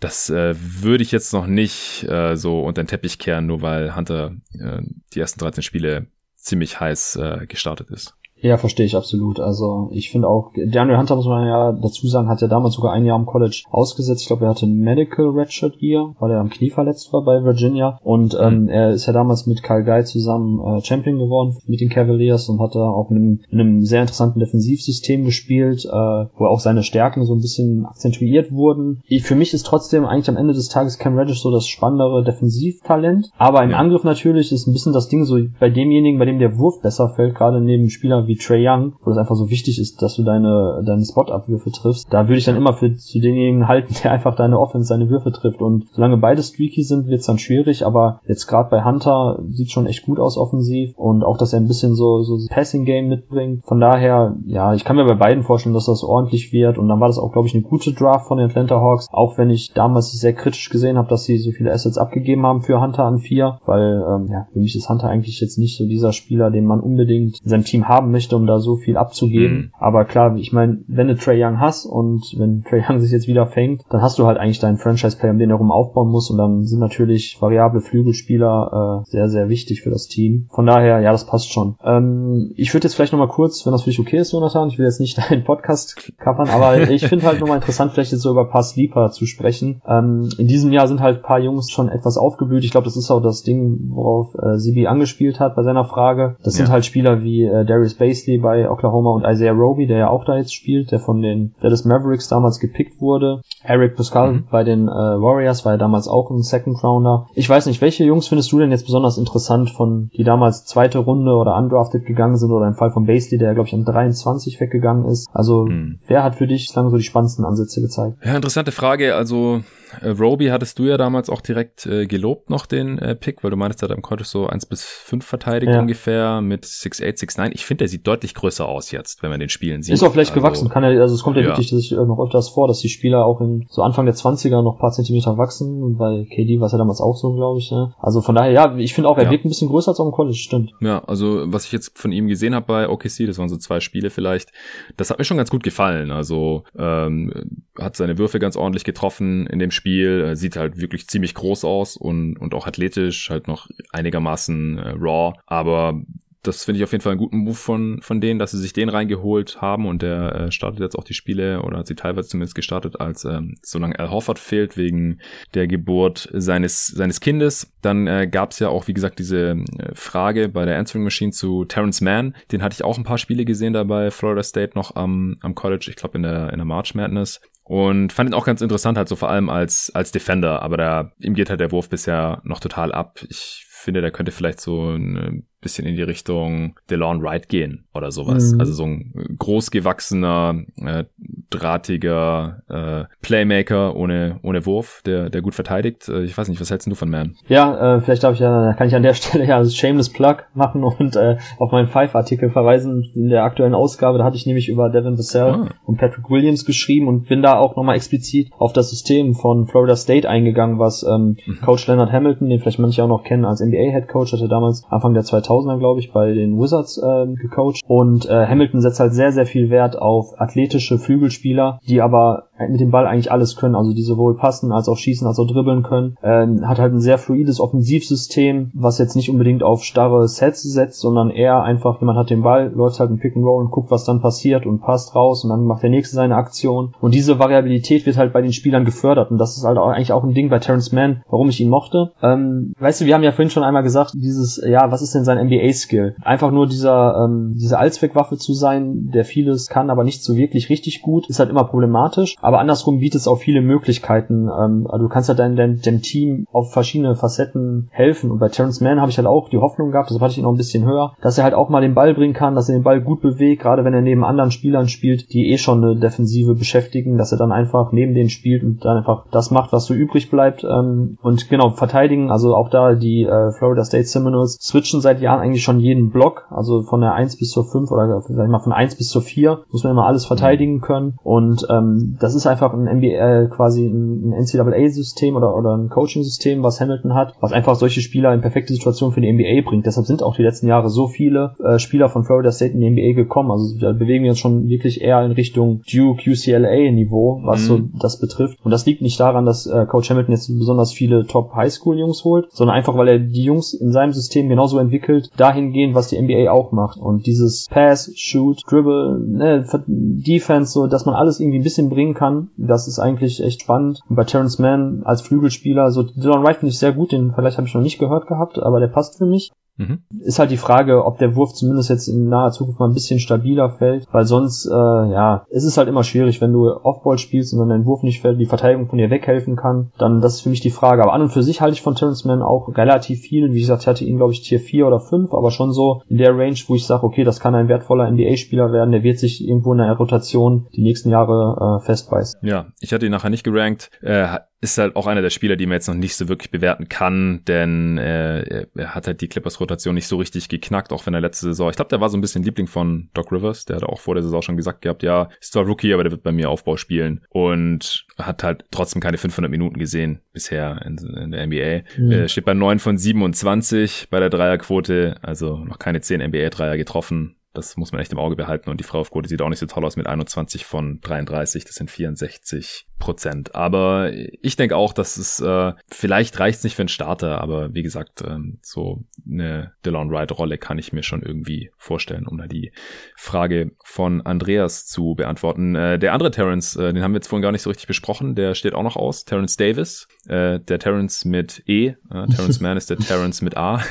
[SPEAKER 1] das äh, würde ich jetzt noch nicht äh, so unter den Teppich kehren, nur weil Hunter äh, die ersten 13 Spiele ziemlich heiß äh, gestartet ist.
[SPEAKER 2] Ja, verstehe ich absolut. Also ich finde auch, Daniel Hunter muss man ja dazu sagen, hat ja damals sogar ein Jahr am College ausgesetzt. Ich glaube, er hatte ein Medical Redshirt Gear, weil er am Knie verletzt war bei Virginia. Und ähm, mhm. er ist ja damals mit Kyle Guy zusammen äh, Champion geworden mit den Cavaliers und hat da auch in einem, in einem sehr interessanten Defensivsystem gespielt, äh, wo auch seine Stärken so ein bisschen akzentuiert wurden. Ich, für mich ist trotzdem eigentlich am Ende des Tages Cam Reddish so das spannendere Defensivtalent. Aber im ja. Angriff natürlich ist ein bisschen das Ding so bei demjenigen, bei dem der Wurf besser fällt, gerade neben Wie Trey Young, wo das einfach so wichtig ist, dass du deine, deine Spot-Abwürfe triffst, da würde ich dann immer für zu denjenigen halten, (laughs) der einfach deine Offense, seine Würfe trifft. Und solange beide streaky sind, wird es dann schwierig, aber jetzt gerade bei Hunter sieht schon echt gut aus offensiv. Und auch, dass er ein bisschen so, so Passing-Game mitbringt. Von daher, ja, ich kann mir bei beiden vorstellen, dass das ordentlich wird. Und dann war das auch, glaube ich, eine gute Draft von den Atlanta Hawks, auch wenn ich damals sehr kritisch gesehen habe, dass sie so viele Assets abgegeben haben für Hunter an vier, weil ähm, ja, für mich ist Hunter eigentlich jetzt nicht so dieser Spieler, den man unbedingt in seinem Team haben möchte, um da so viel abzugeben. Mhm. Aber klar, ich meine, wenn du Trey Young hast und wenn (laughs) Trey Young sich jetzt wieder fängt, dann hast du halt eigentlich deinen Franchise-Player, um den herum aufbauen musst und dann sind natürlich variable Flügelspieler äh, sehr, sehr wichtig für das Team. Von daher, ja, das passt schon. Ähm, ich würde jetzt vielleicht nochmal kurz, wenn das für dich okay ist, Jonathan, ich will jetzt nicht (laughs) deinen Podcast covern, aber ich finde halt nochmal interessant, vielleicht jetzt so über ein paar Sleeper zu sprechen. Ähm, in diesem Jahr sind halt ein paar Jungs schon etwas aufgeblüht. Ich glaube, das ist auch das Ding, worauf äh, Sibi angespielt hat bei seiner Frage. Das ja. sind halt Spieler wie äh, Darius Basley bei Oklahoma und Isaiah Roby, der ja auch da jetzt spielt, der von den Dallas Mavericks damals gepickt wurde. Eric Pascal mhm. bei den äh, Warriors war ja damals auch ein Second Rounder. Ich weiß nicht, welche Jungs findest du denn jetzt besonders interessant von, die damals zweite Runde oder undrafted gegangen sind oder im Fall von Basley, der glaube ich an 23 weggegangen ist. Also mhm. wer hat für dich lang so die spannendsten Ansätze gezeigt?
[SPEAKER 1] Ja, interessante Frage. Also äh, Roby hattest du ja damals auch direkt äh, gelobt noch den äh, Pick, weil du meinst, er hat im College so 1 bis 5 verteidigt ja. ungefähr mit 6'8, 6'9. Ich finde, der sieht deutlich größer aus jetzt, wenn man den Spielen sieht.
[SPEAKER 2] Ist auch vielleicht also, gewachsen, kann er, also es kommt ja, ja. wirklich dass ich, äh, noch öfters vor, dass die Spieler auch in so Anfang der 20er noch paar Zentimeter wachsen und bei KD war es ja damals auch so, glaube ich. Ne? Also von daher, ja, ich finde auch, er ja. wirkt ein bisschen größer als auch im College, stimmt.
[SPEAKER 1] Ja, also was ich jetzt von ihm gesehen habe bei OKC, das waren so zwei Spiele vielleicht, das hat mir schon ganz gut gefallen. Also ähm, hat seine Würfe ganz ordentlich getroffen in dem Spiel, äh, sieht halt wirklich ziemlich groß aus und, und auch athletisch, halt noch einigermaßen äh, raw, aber das finde ich auf jeden Fall einen guten Move von, von denen, dass sie sich den reingeholt haben und der äh, startet jetzt auch die Spiele oder hat sie teilweise zumindest gestartet, als ähm, solange Al Hoffert fehlt wegen der Geburt seines, seines Kindes. Dann äh, gab es ja auch, wie gesagt, diese äh, Frage bei der Answering Machine zu Terrence Mann. Den hatte ich auch ein paar Spiele gesehen da bei Florida State noch am, am College, ich glaube in der, in der March Madness. Und fand ihn auch ganz interessant, halt so vor allem als, als Defender, aber da, ihm geht halt der Wurf bisher noch total ab. Ich finde, der könnte vielleicht so ein bisschen in die Richtung DeLon Wright gehen oder sowas. Mhm. Also so ein großgewachsener, äh, drahtiger äh, Playmaker ohne, ohne Wurf, der, der gut verteidigt. Äh, ich weiß nicht, was hältst du von Man?
[SPEAKER 2] Ja, äh, vielleicht darf ich ja, kann ich an der (laughs) Stelle ja Shameless Plug machen und äh, auf meinen Five-Artikel verweisen in der aktuellen Ausgabe. Da hatte ich nämlich über Devin Vassell ah. und Patrick Williams geschrieben und bin da auch nochmal explizit auf das System von Florida State eingegangen, was ähm, mhm. Coach Leonard Hamilton, den vielleicht manche auch noch kennen als NBA-Head Coach, hatte damals Anfang der 2000er, glaube ich, bei den Wizards äh, gecoacht. Und äh, Hamilton setzt halt sehr, sehr viel Wert auf athletische Flügelspieler, die aber mit dem Ball eigentlich alles können, also die sowohl passen als auch schießen als auch dribbeln können. Ähm, hat halt ein sehr fluides Offensivsystem, was jetzt nicht unbedingt auf starre Sets setzt, sondern eher einfach, jemand hat den Ball, läuft halt ein Pick and Roll und guckt, was dann passiert und passt raus und dann macht der nächste seine Aktion. Und diese Variabilität wird halt bei den Spielern gefördert und das ist halt auch eigentlich auch ein Ding bei Terrence Mann, warum ich ihn mochte. Ähm, weißt du, wir haben ja vorhin schon einmal gesagt, dieses, ja, was ist denn sein NBA-Skill? Einfach nur dieser, ähm, diese Allzweckwaffe zu sein, der vieles kann, aber nicht so wirklich richtig gut, ist halt immer problematisch. Aber andersrum bietet es auch viele Möglichkeiten. Ähm, also du kannst halt dein, dein, deinem Team auf verschiedene Facetten helfen. Und bei Terrence Mann habe ich halt auch die Hoffnung gehabt, das hatte ich noch ein bisschen höher, dass er halt auch mal den Ball bringen kann, dass er den Ball gut bewegt, gerade wenn er neben anderen Spielern spielt, die eh schon eine Defensive beschäftigen, dass er dann einfach neben denen spielt und dann einfach das macht, was so übrig bleibt. Ähm, und genau, verteidigen, also auch da die äh, Florida State Seminoles switchen seit Jahren eigentlich schon jeden Block, also von der 1 bis zur 5 oder sag ich mal von 1 bis zur 4 muss man immer alles verteidigen können. Und ähm, das ist einfach ein NBA quasi ein, ein NCAA-System oder, oder ein Coaching-System, was Hamilton hat, was einfach solche Spieler in perfekte Situationen für die NBA bringt. Deshalb sind auch die letzten Jahre so viele äh, Spieler von Florida State in die NBA gekommen. Also da bewegen wir uns schon wirklich eher in Richtung Duke, UCLA-Niveau, was mhm. so das betrifft. Und das liegt nicht daran, dass äh, Coach Hamilton jetzt besonders viele Top-Highschool-Jungs holt, sondern einfach, weil er die Jungs in seinem System genauso entwickelt, dahingehend, was die NBA auch macht. Und dieses Pass, Shoot, Dribble, ne, Defense, so, dass man alles irgendwie ein bisschen bringen kann, das ist eigentlich echt spannend. Und bei Terrence Mann als Flügelspieler, so Dylan Wright finde ich sehr gut, den vielleicht habe ich noch nicht gehört gehabt, aber der passt für mich. Mhm. Ist halt die Frage, ob der Wurf zumindest jetzt in naher Zukunft mal ein bisschen stabiler fällt, weil sonst, äh, ja, es ist halt immer schwierig, wenn du Offball spielst und dann dein Wurf nicht fällt, die Verteidigung von dir weghelfen kann, dann das ist für mich die Frage. Aber an und für sich halte ich von Terrence Mann auch relativ viel. Wie gesagt, ich hatte ihn, glaube ich, Tier 4 oder 5, aber schon so in der Range, wo ich sage, okay, das kann ein wertvoller NBA-Spieler werden, der wird sich irgendwo in der Rotation die nächsten Jahre äh, festbeißen.
[SPEAKER 1] Ja, ich hatte ihn nachher nicht gerankt. Äh, ist halt auch einer der Spieler, die man jetzt noch nicht so wirklich bewerten kann, denn äh, er hat halt die Clippers-Rotation nicht so richtig geknackt, auch wenn er letzte Saison, ich glaube, der war so ein bisschen Liebling von Doc Rivers, der hat auch vor der Saison schon gesagt gehabt, ja, ist zwar Rookie, aber der wird bei mir Aufbau spielen und hat halt trotzdem keine 500 Minuten gesehen bisher in, in der NBA. Mhm. Äh, steht bei 9 von 27 bei der Dreierquote, also noch keine 10 NBA-Dreier getroffen. Das muss man echt im Auge behalten. Und die Frauquote sieht auch nicht so toll aus mit 21 von 33. Das sind 64 Prozent. Aber ich denke auch, dass es äh, vielleicht reicht nicht für einen Starter, aber wie gesagt, ähm, so eine DeLon Wright-Rolle kann ich mir schon irgendwie vorstellen, um da die Frage von Andreas zu beantworten. Äh, der andere Terrence, äh, den haben wir jetzt vorhin gar nicht so richtig besprochen, der steht auch noch aus. Terrence Davis, äh, der Terrence mit E. Äh, Terrence (laughs) Mann ist der Terrence mit A.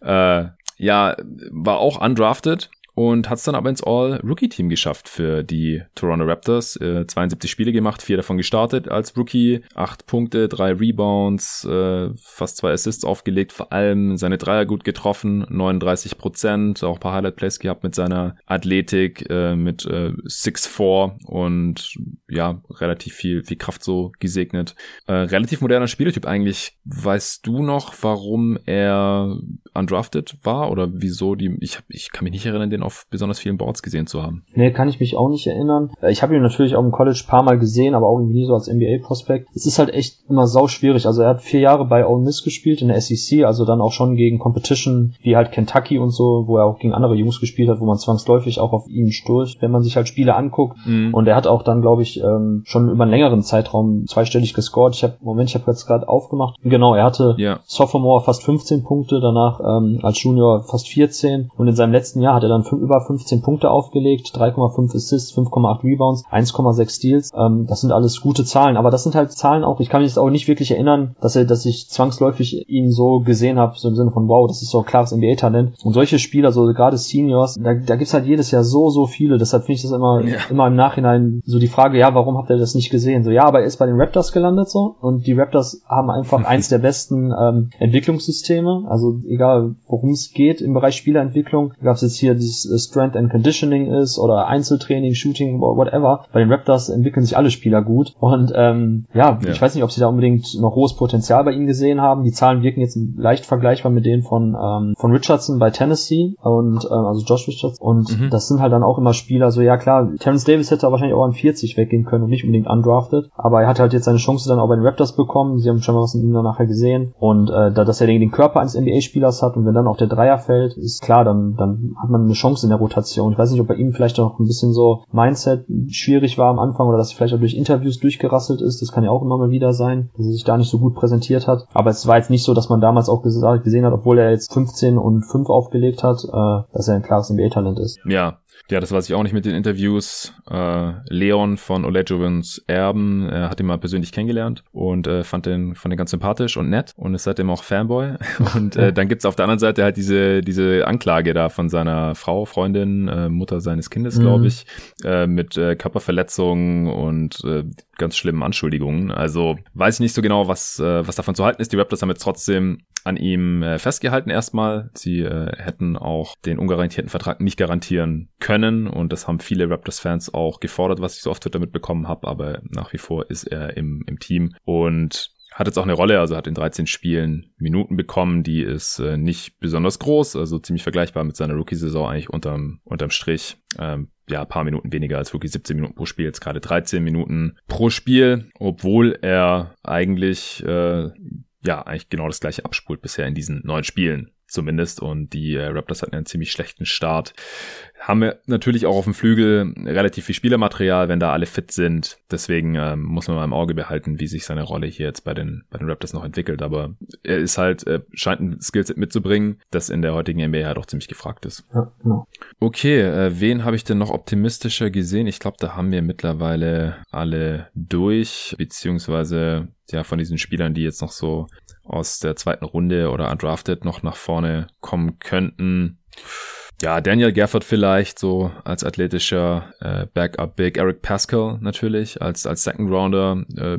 [SPEAKER 1] (laughs) äh, ja, war auch undrafted und hat es dann aber ins All-Rookie-Team geschafft für die Toronto Raptors. Äh, 72 Spiele gemacht, vier davon gestartet als Rookie, acht Punkte, drei Rebounds, äh, fast zwei Assists aufgelegt, vor allem seine Dreier gut getroffen, 39 Prozent, auch ein paar Highlight-Plays gehabt mit seiner Athletik, äh, mit äh, 6'4 und ja, relativ viel, viel Kraft so gesegnet. Äh, relativ moderner Spieltyp eigentlich. Weißt du noch, warum er undrafted war oder wieso die, ich, hab, ich kann mich nicht erinnern, den auf besonders vielen Boards gesehen zu haben.
[SPEAKER 2] Nee, kann ich mich auch nicht erinnern. Ich habe ihn natürlich auch im College paar Mal gesehen, aber auch irgendwie nie so als NBA-Prospekt. Es ist halt echt immer sau schwierig. Also er hat vier Jahre bei Ole Miss gespielt in der SEC, also dann auch schon gegen Competition wie halt Kentucky und so, wo er auch gegen andere Jungs gespielt hat, wo man zwangsläufig auch auf ihn stößt, wenn man sich halt Spiele anguckt. Mhm. Und er hat auch dann, glaube ich, ähm, schon über einen längeren Zeitraum zweistellig gescored. Ich habe, Moment, ich habe jetzt gerade aufgemacht. Genau, er hatte ja. Sophomore fast 15 Punkte, danach ähm, als Junior fast 14 und in seinem letzten Jahr hat er dann über 15 Punkte aufgelegt, 3,5 Assists, 5,8 Rebounds, 1,6 Steals. Ähm, das sind alles gute Zahlen, aber das sind halt Zahlen auch, ich kann mich jetzt auch nicht wirklich erinnern, dass er, dass ich zwangsläufig ihn so gesehen habe, so im Sinne von wow, das ist so ein klares NBA-Talent. Und solche Spieler, so gerade Seniors, da, da gibt's halt jedes Jahr so, so viele. Deshalb finde ich das immer, ja. immer im Nachhinein so die Frage, ja, warum habt ihr das nicht gesehen? So, ja, aber er ist bei den Raptors gelandet so und die Raptors haben einfach (laughs) eins der besten ähm, Entwicklungssysteme. Also egal, worum es geht im Bereich Spielerentwicklung, gab es jetzt hier dieses Strength and Conditioning ist oder Einzeltraining, Shooting, whatever. Bei den Raptors entwickeln sich alle Spieler gut und ähm, ja, ja, ich weiß nicht, ob sie da unbedingt noch hohes Potenzial bei ihnen gesehen haben. Die Zahlen wirken jetzt leicht vergleichbar mit denen von ähm, von Richardson bei Tennessee und ähm, also Josh Richardson und mhm. das sind halt dann auch immer Spieler, so ja klar, Terence Davis hätte wahrscheinlich auch an 40 weggehen können und nicht unbedingt undrafted, aber er hat halt jetzt seine Chance dann auch bei den Raptors bekommen. Sie haben schon mal was in ihm dann nachher gesehen und äh, da, dass er den, den Körper eines NBA-Spielers hat und wenn dann auch der Dreier fällt, ist klar, dann dann hat man eine Chance Chance in der Rotation. Ich weiß nicht, ob bei ihm vielleicht auch ein bisschen so Mindset schwierig war am Anfang oder dass vielleicht auch durch Interviews durchgerasselt ist. Das kann ja auch immer mal wieder sein, dass er sich da nicht so gut präsentiert hat. Aber es war jetzt nicht so, dass man damals auch gesehen hat, obwohl er jetzt 15 und 5 aufgelegt hat, äh, dass er ein klares NBA-Talent ist.
[SPEAKER 1] Ja, ja, das weiß ich auch nicht mit den Interviews. Äh, Leon von Olejovins Erben äh, hat ihn mal persönlich kennengelernt und äh, fand den, fand den ganz sympathisch und nett und ist seitdem auch Fanboy. (laughs) Und äh, dann gibt's auf der anderen Seite halt diese, diese Anklage da von seiner Frau, Freundin, äh, Mutter seines Kindes, mhm. glaube ich, äh, mit äh, Körperverletzungen und äh, ganz schlimmen Anschuldigungen. Also weiß ich nicht so genau, was, äh, was davon zu halten ist. Die Raptors haben jetzt trotzdem an ihm äh, festgehalten erstmal. Sie äh, hätten auch den ungarantierten Vertrag nicht garantieren können und das haben viele Raptors-Fans auch gefordert, was ich so oft damit bekommen habe, aber nach wie vor ist er im, im Team und hat jetzt auch eine Rolle, also hat in 13 Spielen Minuten bekommen, die ist äh, nicht besonders groß, also ziemlich vergleichbar mit seiner Rookie-Saison eigentlich unterm, unterm Strich. Ähm, ja, paar Minuten weniger als Rookie, 17 Minuten pro Spiel, jetzt gerade 13 Minuten pro Spiel, obwohl er eigentlich äh, ja eigentlich genau das gleiche abspult bisher in diesen neun Spielen zumindest. Und die äh, Raptors hatten einen ziemlich schlechten Start. Haben wir natürlich auch auf dem Flügel relativ viel Spielermaterial, wenn da alle fit sind. Deswegen ähm, muss man mal im Auge behalten, wie sich seine Rolle hier jetzt bei den, bei den Raptors noch entwickelt. Aber er ist halt, äh, scheint ein Skillset mitzubringen, das in der heutigen NBA halt auch ziemlich gefragt ist. Ja, genau. Okay, äh, wen habe ich denn noch optimistischer gesehen? Ich glaube, da haben wir mittlerweile alle durch, beziehungsweise ja, von diesen Spielern, die jetzt noch so aus der zweiten Runde oder undrafted noch nach vorne kommen könnten. Ja, Daniel Gafford vielleicht so als athletischer äh, Backup Big, Eric Pascal natürlich als als Second Rounder, äh,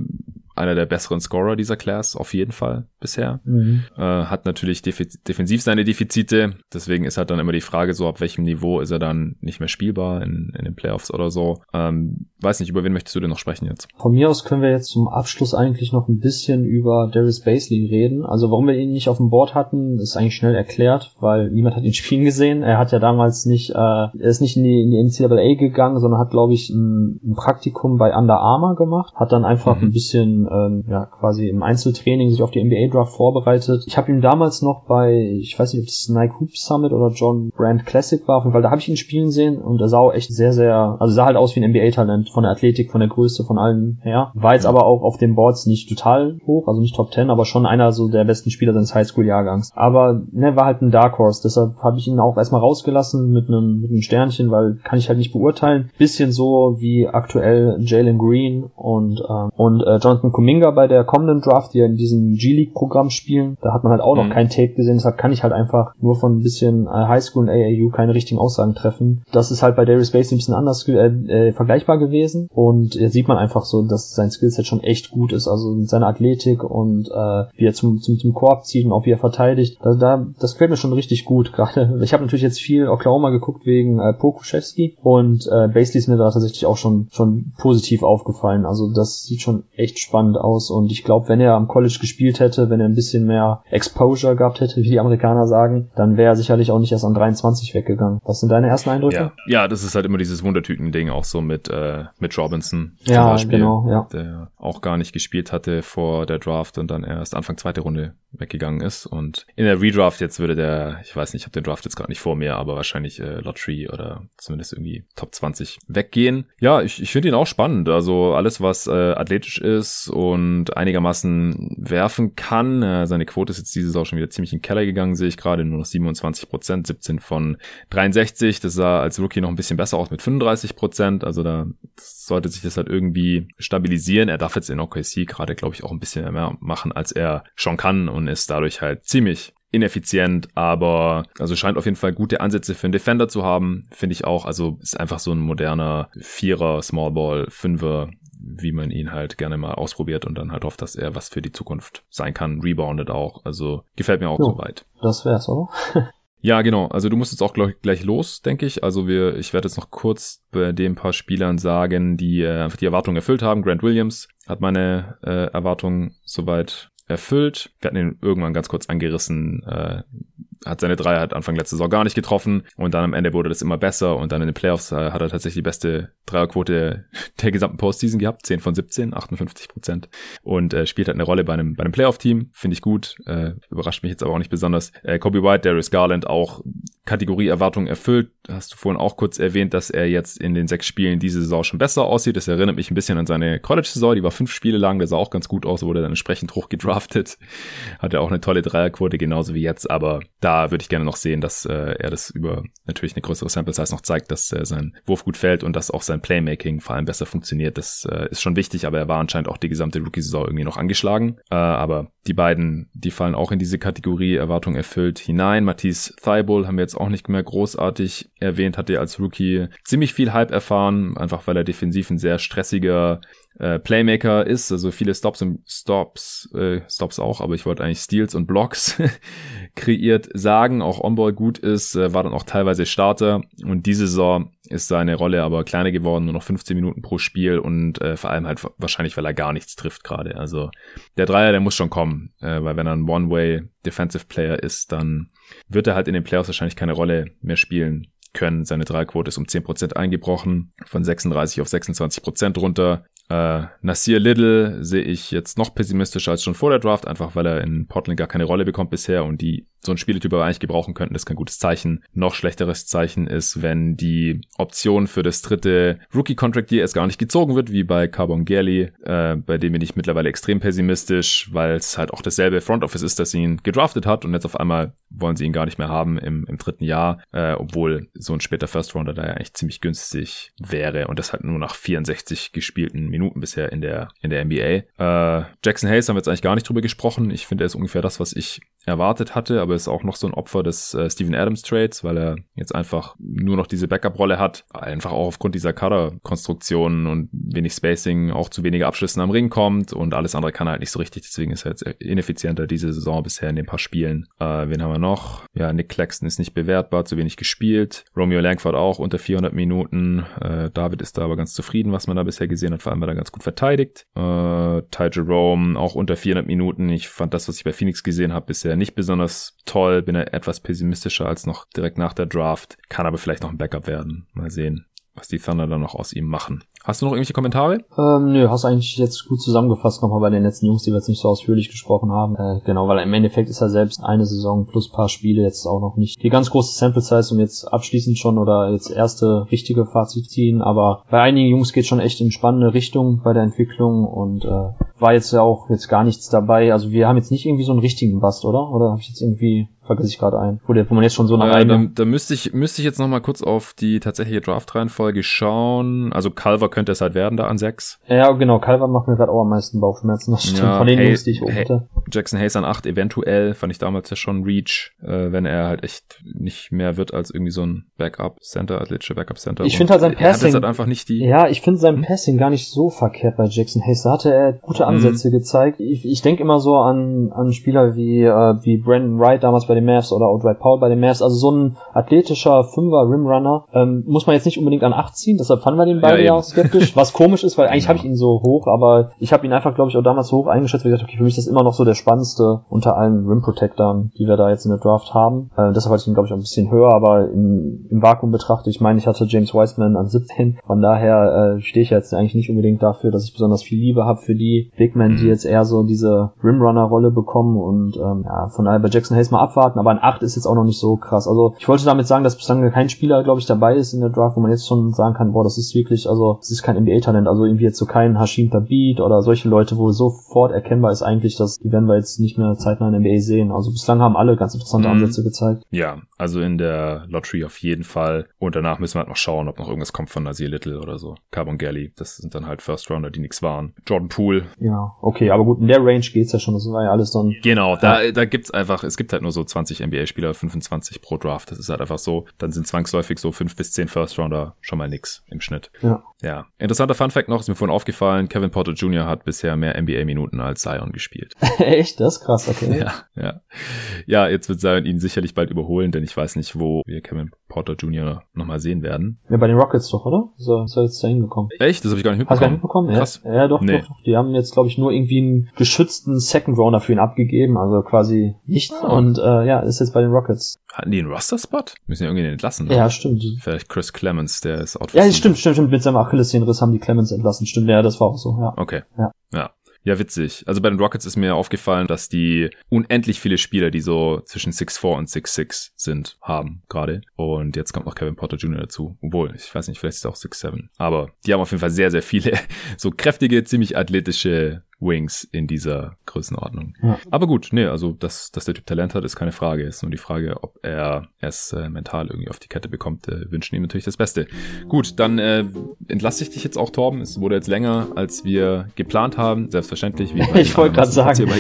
[SPEAKER 1] einer der besseren Scorer dieser Class auf jeden Fall bisher. Mhm. Äh, hat natürlich defensiv seine Defizite. Deswegen ist halt dann immer die Frage so, ab welchem Niveau ist er dann nicht mehr spielbar in, in den Playoffs oder so. Ähm, weiß nicht, über wen möchtest du denn noch sprechen jetzt?
[SPEAKER 2] Von mir aus können wir jetzt zum Abschluss eigentlich noch ein bisschen über Darius Basley reden. Also warum wir ihn nicht auf dem Board hatten, ist eigentlich schnell erklärt, weil niemand hat ihn (laughs) spielen gesehen. Er hat ja damals nicht, äh, er ist nicht in die, in die NCAA gegangen, sondern hat, glaube ich, ein, ein, Praktikum bei Under Armour gemacht. Hat dann einfach mhm. ein bisschen, ähm, ja, quasi im Einzeltraining sich auf die NBA Draft vorbereitet. Ich habe ihn damals noch bei, ich weiß nicht, ob das Nike Hoop Summit oder John Brand Classic war, weil da habe ich ihn spielen sehen und er sah auch echt sehr, sehr, also sah halt aus wie ein NBA-Talent von der Athletik, von der Größe, von allen her. War jetzt aber auch auf den Boards nicht total hoch, also nicht Top 10, aber schon einer so der besten Spieler seines Highschool-Jahrgangs. Aber ne, war halt ein Dark Horse, deshalb habe ich ihn auch erstmal rausgelassen mit einem mit einem Sternchen, weil kann ich halt nicht beurteilen. Bisschen so wie aktuell Jalen Green und äh, und äh, Jonathan Kuminga bei der kommenden Draft, die ja in diesem G-League-Programm spielen. Da hat man halt auch noch mhm. kein Tape gesehen, deshalb kann ich halt einfach nur von ein bisschen äh, Highschool und AAU keine richtigen Aussagen treffen. Das ist halt bei Darius Basie ein bisschen anders äh, äh, vergleichbar gewesen und hier sieht man einfach so, dass sein Skillset schon echt gut ist, also seine Athletik und äh, wie er zum, zum, zum Korb zieht und auch wie er verteidigt. Da, da, das gefällt mir schon richtig gut, (laughs) gerade. Ich habe natürlich jetzt viel Oklahoma geguckt wegen äh, Pokuschewski und äh, Basley ist mir da tatsächlich auch schon, schon positiv aufgefallen. Also das sieht schon echt spannend aus und ich glaube, wenn er am College gespielt hätte, wenn er ein bisschen mehr Exposure gehabt hätte, wie die Amerikaner sagen, dann wäre er sicherlich auch nicht erst an 23 weggegangen. Was sind deine ersten Eindrücke?
[SPEAKER 1] Ja, ja das ist halt immer dieses Wundertüten-Ding auch so mit, äh, mit Robinson.
[SPEAKER 2] Ja, Beispiel, genau, ja.
[SPEAKER 1] Der auch gar nicht gespielt hatte vor der Draft und dann erst Anfang zweite Runde weggegangen ist. Und in der Redraft jetzt würde der, ich weiß nicht, ich habe den Draft jetzt gerade nicht vor mir, aber wahrscheinlich äh, Lottery oder zumindest irgendwie Top 20 weggehen. Ja, ich, ich finde ihn auch spannend. Also alles, was äh, athletisch ist und einigermaßen werfen kann. Äh, seine Quote ist jetzt diese Saison schon wieder ziemlich in den Keller gegangen, sehe ich gerade. Nur noch 27 Prozent, 17 von 63. Das sah als Rookie noch ein bisschen besser aus mit 35 Prozent. Also da sollte sich das halt irgendwie stabilisieren. Er darf jetzt in OKC gerade, glaube ich, auch ein bisschen mehr machen, als er schon kann und ist dadurch halt ziemlich ineffizient, aber also scheint auf jeden Fall gute Ansätze für einen Defender zu haben, finde ich auch. Also ist einfach so ein moderner Vierer, Smallball, Fünfer, wie man ihn halt gerne mal ausprobiert und dann halt hofft, dass er was für die Zukunft sein kann. Rebounded auch. Also gefällt mir auch jo, soweit.
[SPEAKER 2] Das wär's, oder? (laughs)
[SPEAKER 1] Ja, genau. Also du musst jetzt auch gleich, gleich los, denke ich. Also wir, ich werde jetzt noch kurz bei den paar Spielern sagen, die äh, einfach die Erwartungen erfüllt haben. Grant Williams hat meine äh, Erwartungen soweit erfüllt. Wir hatten ihn irgendwann ganz kurz angerissen. Äh, hat seine Dreier hat Anfang letzte Saison gar nicht getroffen und dann am Ende wurde das immer besser und dann in den Playoffs äh, hat er tatsächlich die beste Dreierquote (laughs) der gesamten Postseason gehabt, 10 von 17, 58 Prozent und äh, spielt halt eine Rolle bei einem, bei einem Playoff-Team, finde ich gut, äh, überrascht mich jetzt aber auch nicht besonders. Äh, Kobe White, Darius Garland auch Kategorie Erwartungen erfüllt. Hast du vorhin auch kurz erwähnt, dass er jetzt in den sechs Spielen diese Saison schon besser aussieht. Das erinnert mich ein bisschen an seine College-Saison. Die war fünf Spiele lang. Der sah auch ganz gut aus, wurde dann entsprechend hoch gedraftet. Hatte auch eine tolle Dreierquote, genauso wie jetzt. Aber da würde ich gerne noch sehen, dass äh, er das über natürlich eine größere Sample Size noch zeigt, dass äh, sein Wurf gut fällt und dass auch sein Playmaking vor allem besser funktioniert. Das äh, ist schon wichtig, aber er war anscheinend auch die gesamte Rookie-Saison irgendwie noch angeschlagen. Äh, aber die beiden, die fallen auch in diese Kategorie Erwartung erfüllt hinein. Matisse Thibault haben wir jetzt auch nicht mehr großartig erwähnt, hat er als Rookie ziemlich viel Hype erfahren, einfach weil er defensiv ein sehr stressiger äh, Playmaker ist, also viele Stops und Stops, äh, Stops auch, aber ich wollte eigentlich Steals und Blocks (laughs) kreiert sagen, auch Onball gut ist, äh, war dann auch teilweise Starter. Und diese Saison ist seine Rolle aber kleiner geworden, nur noch 15 Minuten pro Spiel und äh, vor allem halt wahrscheinlich, weil er gar nichts trifft gerade. Also der Dreier, der muss schon kommen, äh, weil wenn er ein One-Way Defensive Player ist, dann wird er halt in den Playoffs wahrscheinlich keine Rolle mehr spielen können. Seine Dreierquote ist um 10% eingebrochen, von 36 auf 26% runter. Äh, Nasir Little sehe ich jetzt noch pessimistischer als schon vor der Draft, einfach weil er in Portland gar keine Rolle bekommt bisher und die so ein Spieletyp aber eigentlich gebrauchen könnten, ist kein gutes Zeichen. Noch schlechteres Zeichen ist, wenn die Option für das dritte Rookie-Contract Year erst gar nicht gezogen wird, wie bei Carbon Gerli, äh, bei dem bin ich mittlerweile extrem pessimistisch, weil es halt auch dasselbe Front Office ist, das ihn gedraftet hat und jetzt auf einmal wollen sie ihn gar nicht mehr haben im, im dritten Jahr, äh, obwohl so ein später First Rounder da ja eigentlich ziemlich günstig wäre und das halt nur nach 64 gespielten Minuten bisher in der, in der NBA. Äh, Jackson Hayes haben wir jetzt eigentlich gar nicht drüber gesprochen. Ich finde, er ist ungefähr das, was ich erwartet hatte, aber ist auch noch so ein Opfer des äh, Steven Adams Trades, weil er jetzt einfach nur noch diese Backup-Rolle hat, einfach auch aufgrund dieser Kader-Konstruktion und wenig Spacing auch zu weniger Abschlüssen am Ring kommt und alles andere kann er halt nicht so richtig, deswegen ist er jetzt ineffizienter diese Saison bisher in den paar Spielen. Äh, wen haben wir noch? Ja, Nick Claxton ist nicht bewertbar, zu wenig gespielt. Romeo Langford auch unter 400 Minuten. Äh, David ist da aber ganz zufrieden, was man da bisher gesehen hat, vor allem weil er ganz gut verteidigt. Äh, Ty Jerome auch unter 400 Minuten. Ich fand das, was ich bei Phoenix gesehen habe, bisher nicht besonders toll, bin er etwas pessimistischer als noch direkt nach der Draft, kann aber vielleicht noch ein Backup werden. Mal sehen, was die Thunder dann noch aus ihm machen. Hast du noch irgendwelche Kommentare?
[SPEAKER 2] Ähm, nö, hast eigentlich jetzt gut zusammengefasst nochmal bei den letzten Jungs, die wir jetzt nicht so ausführlich gesprochen haben. Äh, genau, weil im Endeffekt ist er selbst eine Saison plus paar Spiele jetzt auch noch nicht die ganz große Sample Size, um jetzt abschließend schon oder jetzt erste richtige Fazit ziehen. Aber bei einigen Jungs geht schon echt in spannende Richtung bei der Entwicklung und äh, war jetzt ja auch jetzt gar nichts dabei. Also wir haben jetzt nicht irgendwie so einen richtigen Bast, oder? Oder habe ich jetzt irgendwie vergesse ich gerade ein, wo, der, wo man jetzt schon so nach
[SPEAKER 1] äh, da, da müsste ich müsste ich jetzt noch mal kurz auf die tatsächliche Draft-Reihenfolge schauen. Also Calver könnte es halt werden da an sechs.
[SPEAKER 2] Ja, genau. Calver macht mir gerade auch am meisten Bauchschmerzen. Das stimmt. Ja, von den hey, Jungs, die ich hey,
[SPEAKER 1] Jackson Hayes an acht eventuell fand ich damals ja schon Reach, äh, wenn er halt echt nicht mehr wird als irgendwie so ein Backup-Center, athletische Backup-Center.
[SPEAKER 2] Ich finde halt sein Passing
[SPEAKER 1] halt einfach nicht die.
[SPEAKER 2] Ja, ich finde sein hm? Passing gar nicht so verkehrt bei Jackson Hayes. Da hatte er gute. Ansätze mhm. gezeigt. Ich, ich denke immer so an an Spieler wie äh, wie Brandon Wright damals bei den Mavs oder Dwight Paul bei den Mavs. Also so ein athletischer Fünfer Rimrunner ähm, muss man jetzt nicht unbedingt an acht ziehen. Deshalb fanden wir den beide ja, ja skeptisch. (laughs) Was komisch ist, weil eigentlich ja. habe ich ihn so hoch, aber ich habe ihn einfach, glaube ich, auch damals so hoch eingeschätzt, weil ich dachte, okay, für mich ist das immer noch so der spannendste unter allen Rim Protectoren, die wir da jetzt in der Draft haben. Äh, deshalb hatte ich ihn, glaube ich, auch ein bisschen höher, aber im, im Vakuum betrachtet, ich meine, ich hatte James Wiseman an 17. Von daher äh, stehe ich jetzt eigentlich nicht unbedingt dafür, dass ich besonders viel Liebe habe für die Big Men, die mhm. jetzt eher so diese Rimrunner-Rolle bekommen und ähm, ja, von daher bei Jackson Hayes mal abwarten, aber ein 8 ist jetzt auch noch nicht so krass. Also ich wollte damit sagen, dass bislang kein Spieler, glaube ich, dabei ist in der Draft, wo man jetzt schon sagen kann, boah, das ist wirklich, also es ist kein NBA-Talent, also irgendwie jetzt so kein Hashim Tabit oder solche Leute, wo sofort erkennbar ist eigentlich, dass die werden wir jetzt nicht mehr zeitnah in NBA sehen. Also bislang haben alle ganz interessante mhm. Ansätze gezeigt.
[SPEAKER 1] Ja, also in der Lottery auf jeden Fall. Und danach müssen wir halt noch schauen, ob noch irgendwas kommt von Nasir Little oder so. Carbon Galley, das sind dann halt First Rounder, die nichts waren. Jordan Poole.
[SPEAKER 2] Ja, okay, aber gut, in der Range geht's ja schon, das war ja alles dann.
[SPEAKER 1] Genau, da, da gibt's einfach, es gibt halt nur so 20 NBA-Spieler, 25 pro Draft. Das ist halt einfach so. Dann sind zwangsläufig so fünf bis zehn First Rounder schon mal nix im Schnitt. Ja. Ja. Interessanter Fun Fact noch, ist mir vorhin aufgefallen, Kevin Porter Jr. hat bisher mehr NBA-Minuten als Zion gespielt. (laughs)
[SPEAKER 2] Echt? Das ist krass, okay.
[SPEAKER 1] Ja, ja. Ja, jetzt wird Zion ihn sicherlich bald überholen, denn ich weiß nicht, wo wir Kevin Porter Jr. nochmal sehen werden.
[SPEAKER 2] Ja, bei den Rockets doch, oder? So, ist er jetzt da hingekommen.
[SPEAKER 1] Echt? Das habe ich gar nicht
[SPEAKER 2] mitbekommen. Hast du gar nicht mitbekommen? Krass. Ja, ja doch, nee. doch, doch. Die haben jetzt, glaube ich, nur irgendwie einen geschützten Second Rounder für ihn abgegeben, also quasi nicht. Oh. Und äh, ja, ist jetzt bei den Rockets.
[SPEAKER 1] Hatten die einen Roster-Spot? Müssen ja irgendwie entlassen.
[SPEAKER 2] Ne? Ja, stimmt.
[SPEAKER 1] Vielleicht Chris Clemens, der ist
[SPEAKER 2] out Ja, stimmt, stimmt, stimmt. Mit seinem Achillessehnenriss haben die Clemens entlassen. Stimmt, ja, das war auch so, ja.
[SPEAKER 1] Okay.
[SPEAKER 2] Ja.
[SPEAKER 1] Ja. Ja, witzig. Also bei den Rockets ist mir aufgefallen, dass die unendlich viele Spieler, die so zwischen 6'4 und 6'6 sind, haben gerade. Und jetzt kommt noch Kevin Potter Jr. dazu. Obwohl, ich weiß nicht, vielleicht ist er auch 6'7. Aber die haben auf jeden Fall sehr, sehr viele (laughs) so kräftige, ziemlich athletische Wings in dieser Größenordnung. Ja. Aber gut, nee, also dass, dass der Typ Talent hat, ist keine Frage. Ist nur die Frage, ob er es äh, mental irgendwie auf die Kette bekommt. Äh, wünschen ihm natürlich das Beste. Gut, dann äh, entlasse ich dich jetzt auch, Torben. Es wurde jetzt länger, als wir geplant haben. Selbstverständlich.
[SPEAKER 2] Wie (laughs) ich wollte gerade sagen.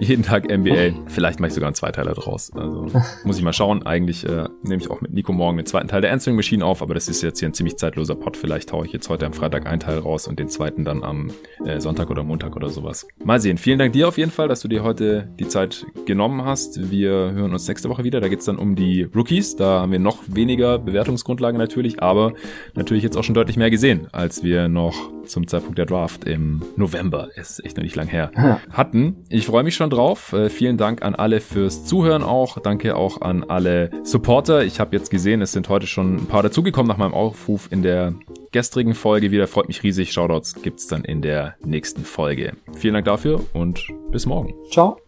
[SPEAKER 1] jeden Tag NBA. Vielleicht mache ich sogar einen Zweiteiler draus. Also (laughs) muss ich mal schauen. Eigentlich äh, nehme ich auch mit Nico morgen den zweiten Teil der Answering Machine auf, aber das ist jetzt hier ein ziemlich zeitloser Pod. Vielleicht haue ich jetzt heute am Freitag einen Teil raus und den zweiten dann am äh, Sonntag oder Montag oder so sowas. Mal sehen. Vielen Dank dir auf jeden Fall, dass du dir heute die Zeit genommen hast. Wir hören uns nächste Woche wieder. Da geht es dann um die Rookies. Da haben wir noch weniger Bewertungsgrundlagen natürlich, aber natürlich jetzt auch schon deutlich mehr gesehen, als wir noch zum Zeitpunkt der Draft im November, ist echt noch nicht lang her, hatten. Ich freue mich schon drauf. Äh, vielen Dank an alle fürs Zuhören auch. Danke auch an alle Supporter. Ich habe jetzt gesehen, es sind heute schon ein paar dazugekommen nach meinem Aufruf in der gestrigen Folge wieder. Freut mich riesig. Shoutouts gibt's dann in der nächsten Folge. Vielen Dank dafür und bis morgen.
[SPEAKER 2] Ciao.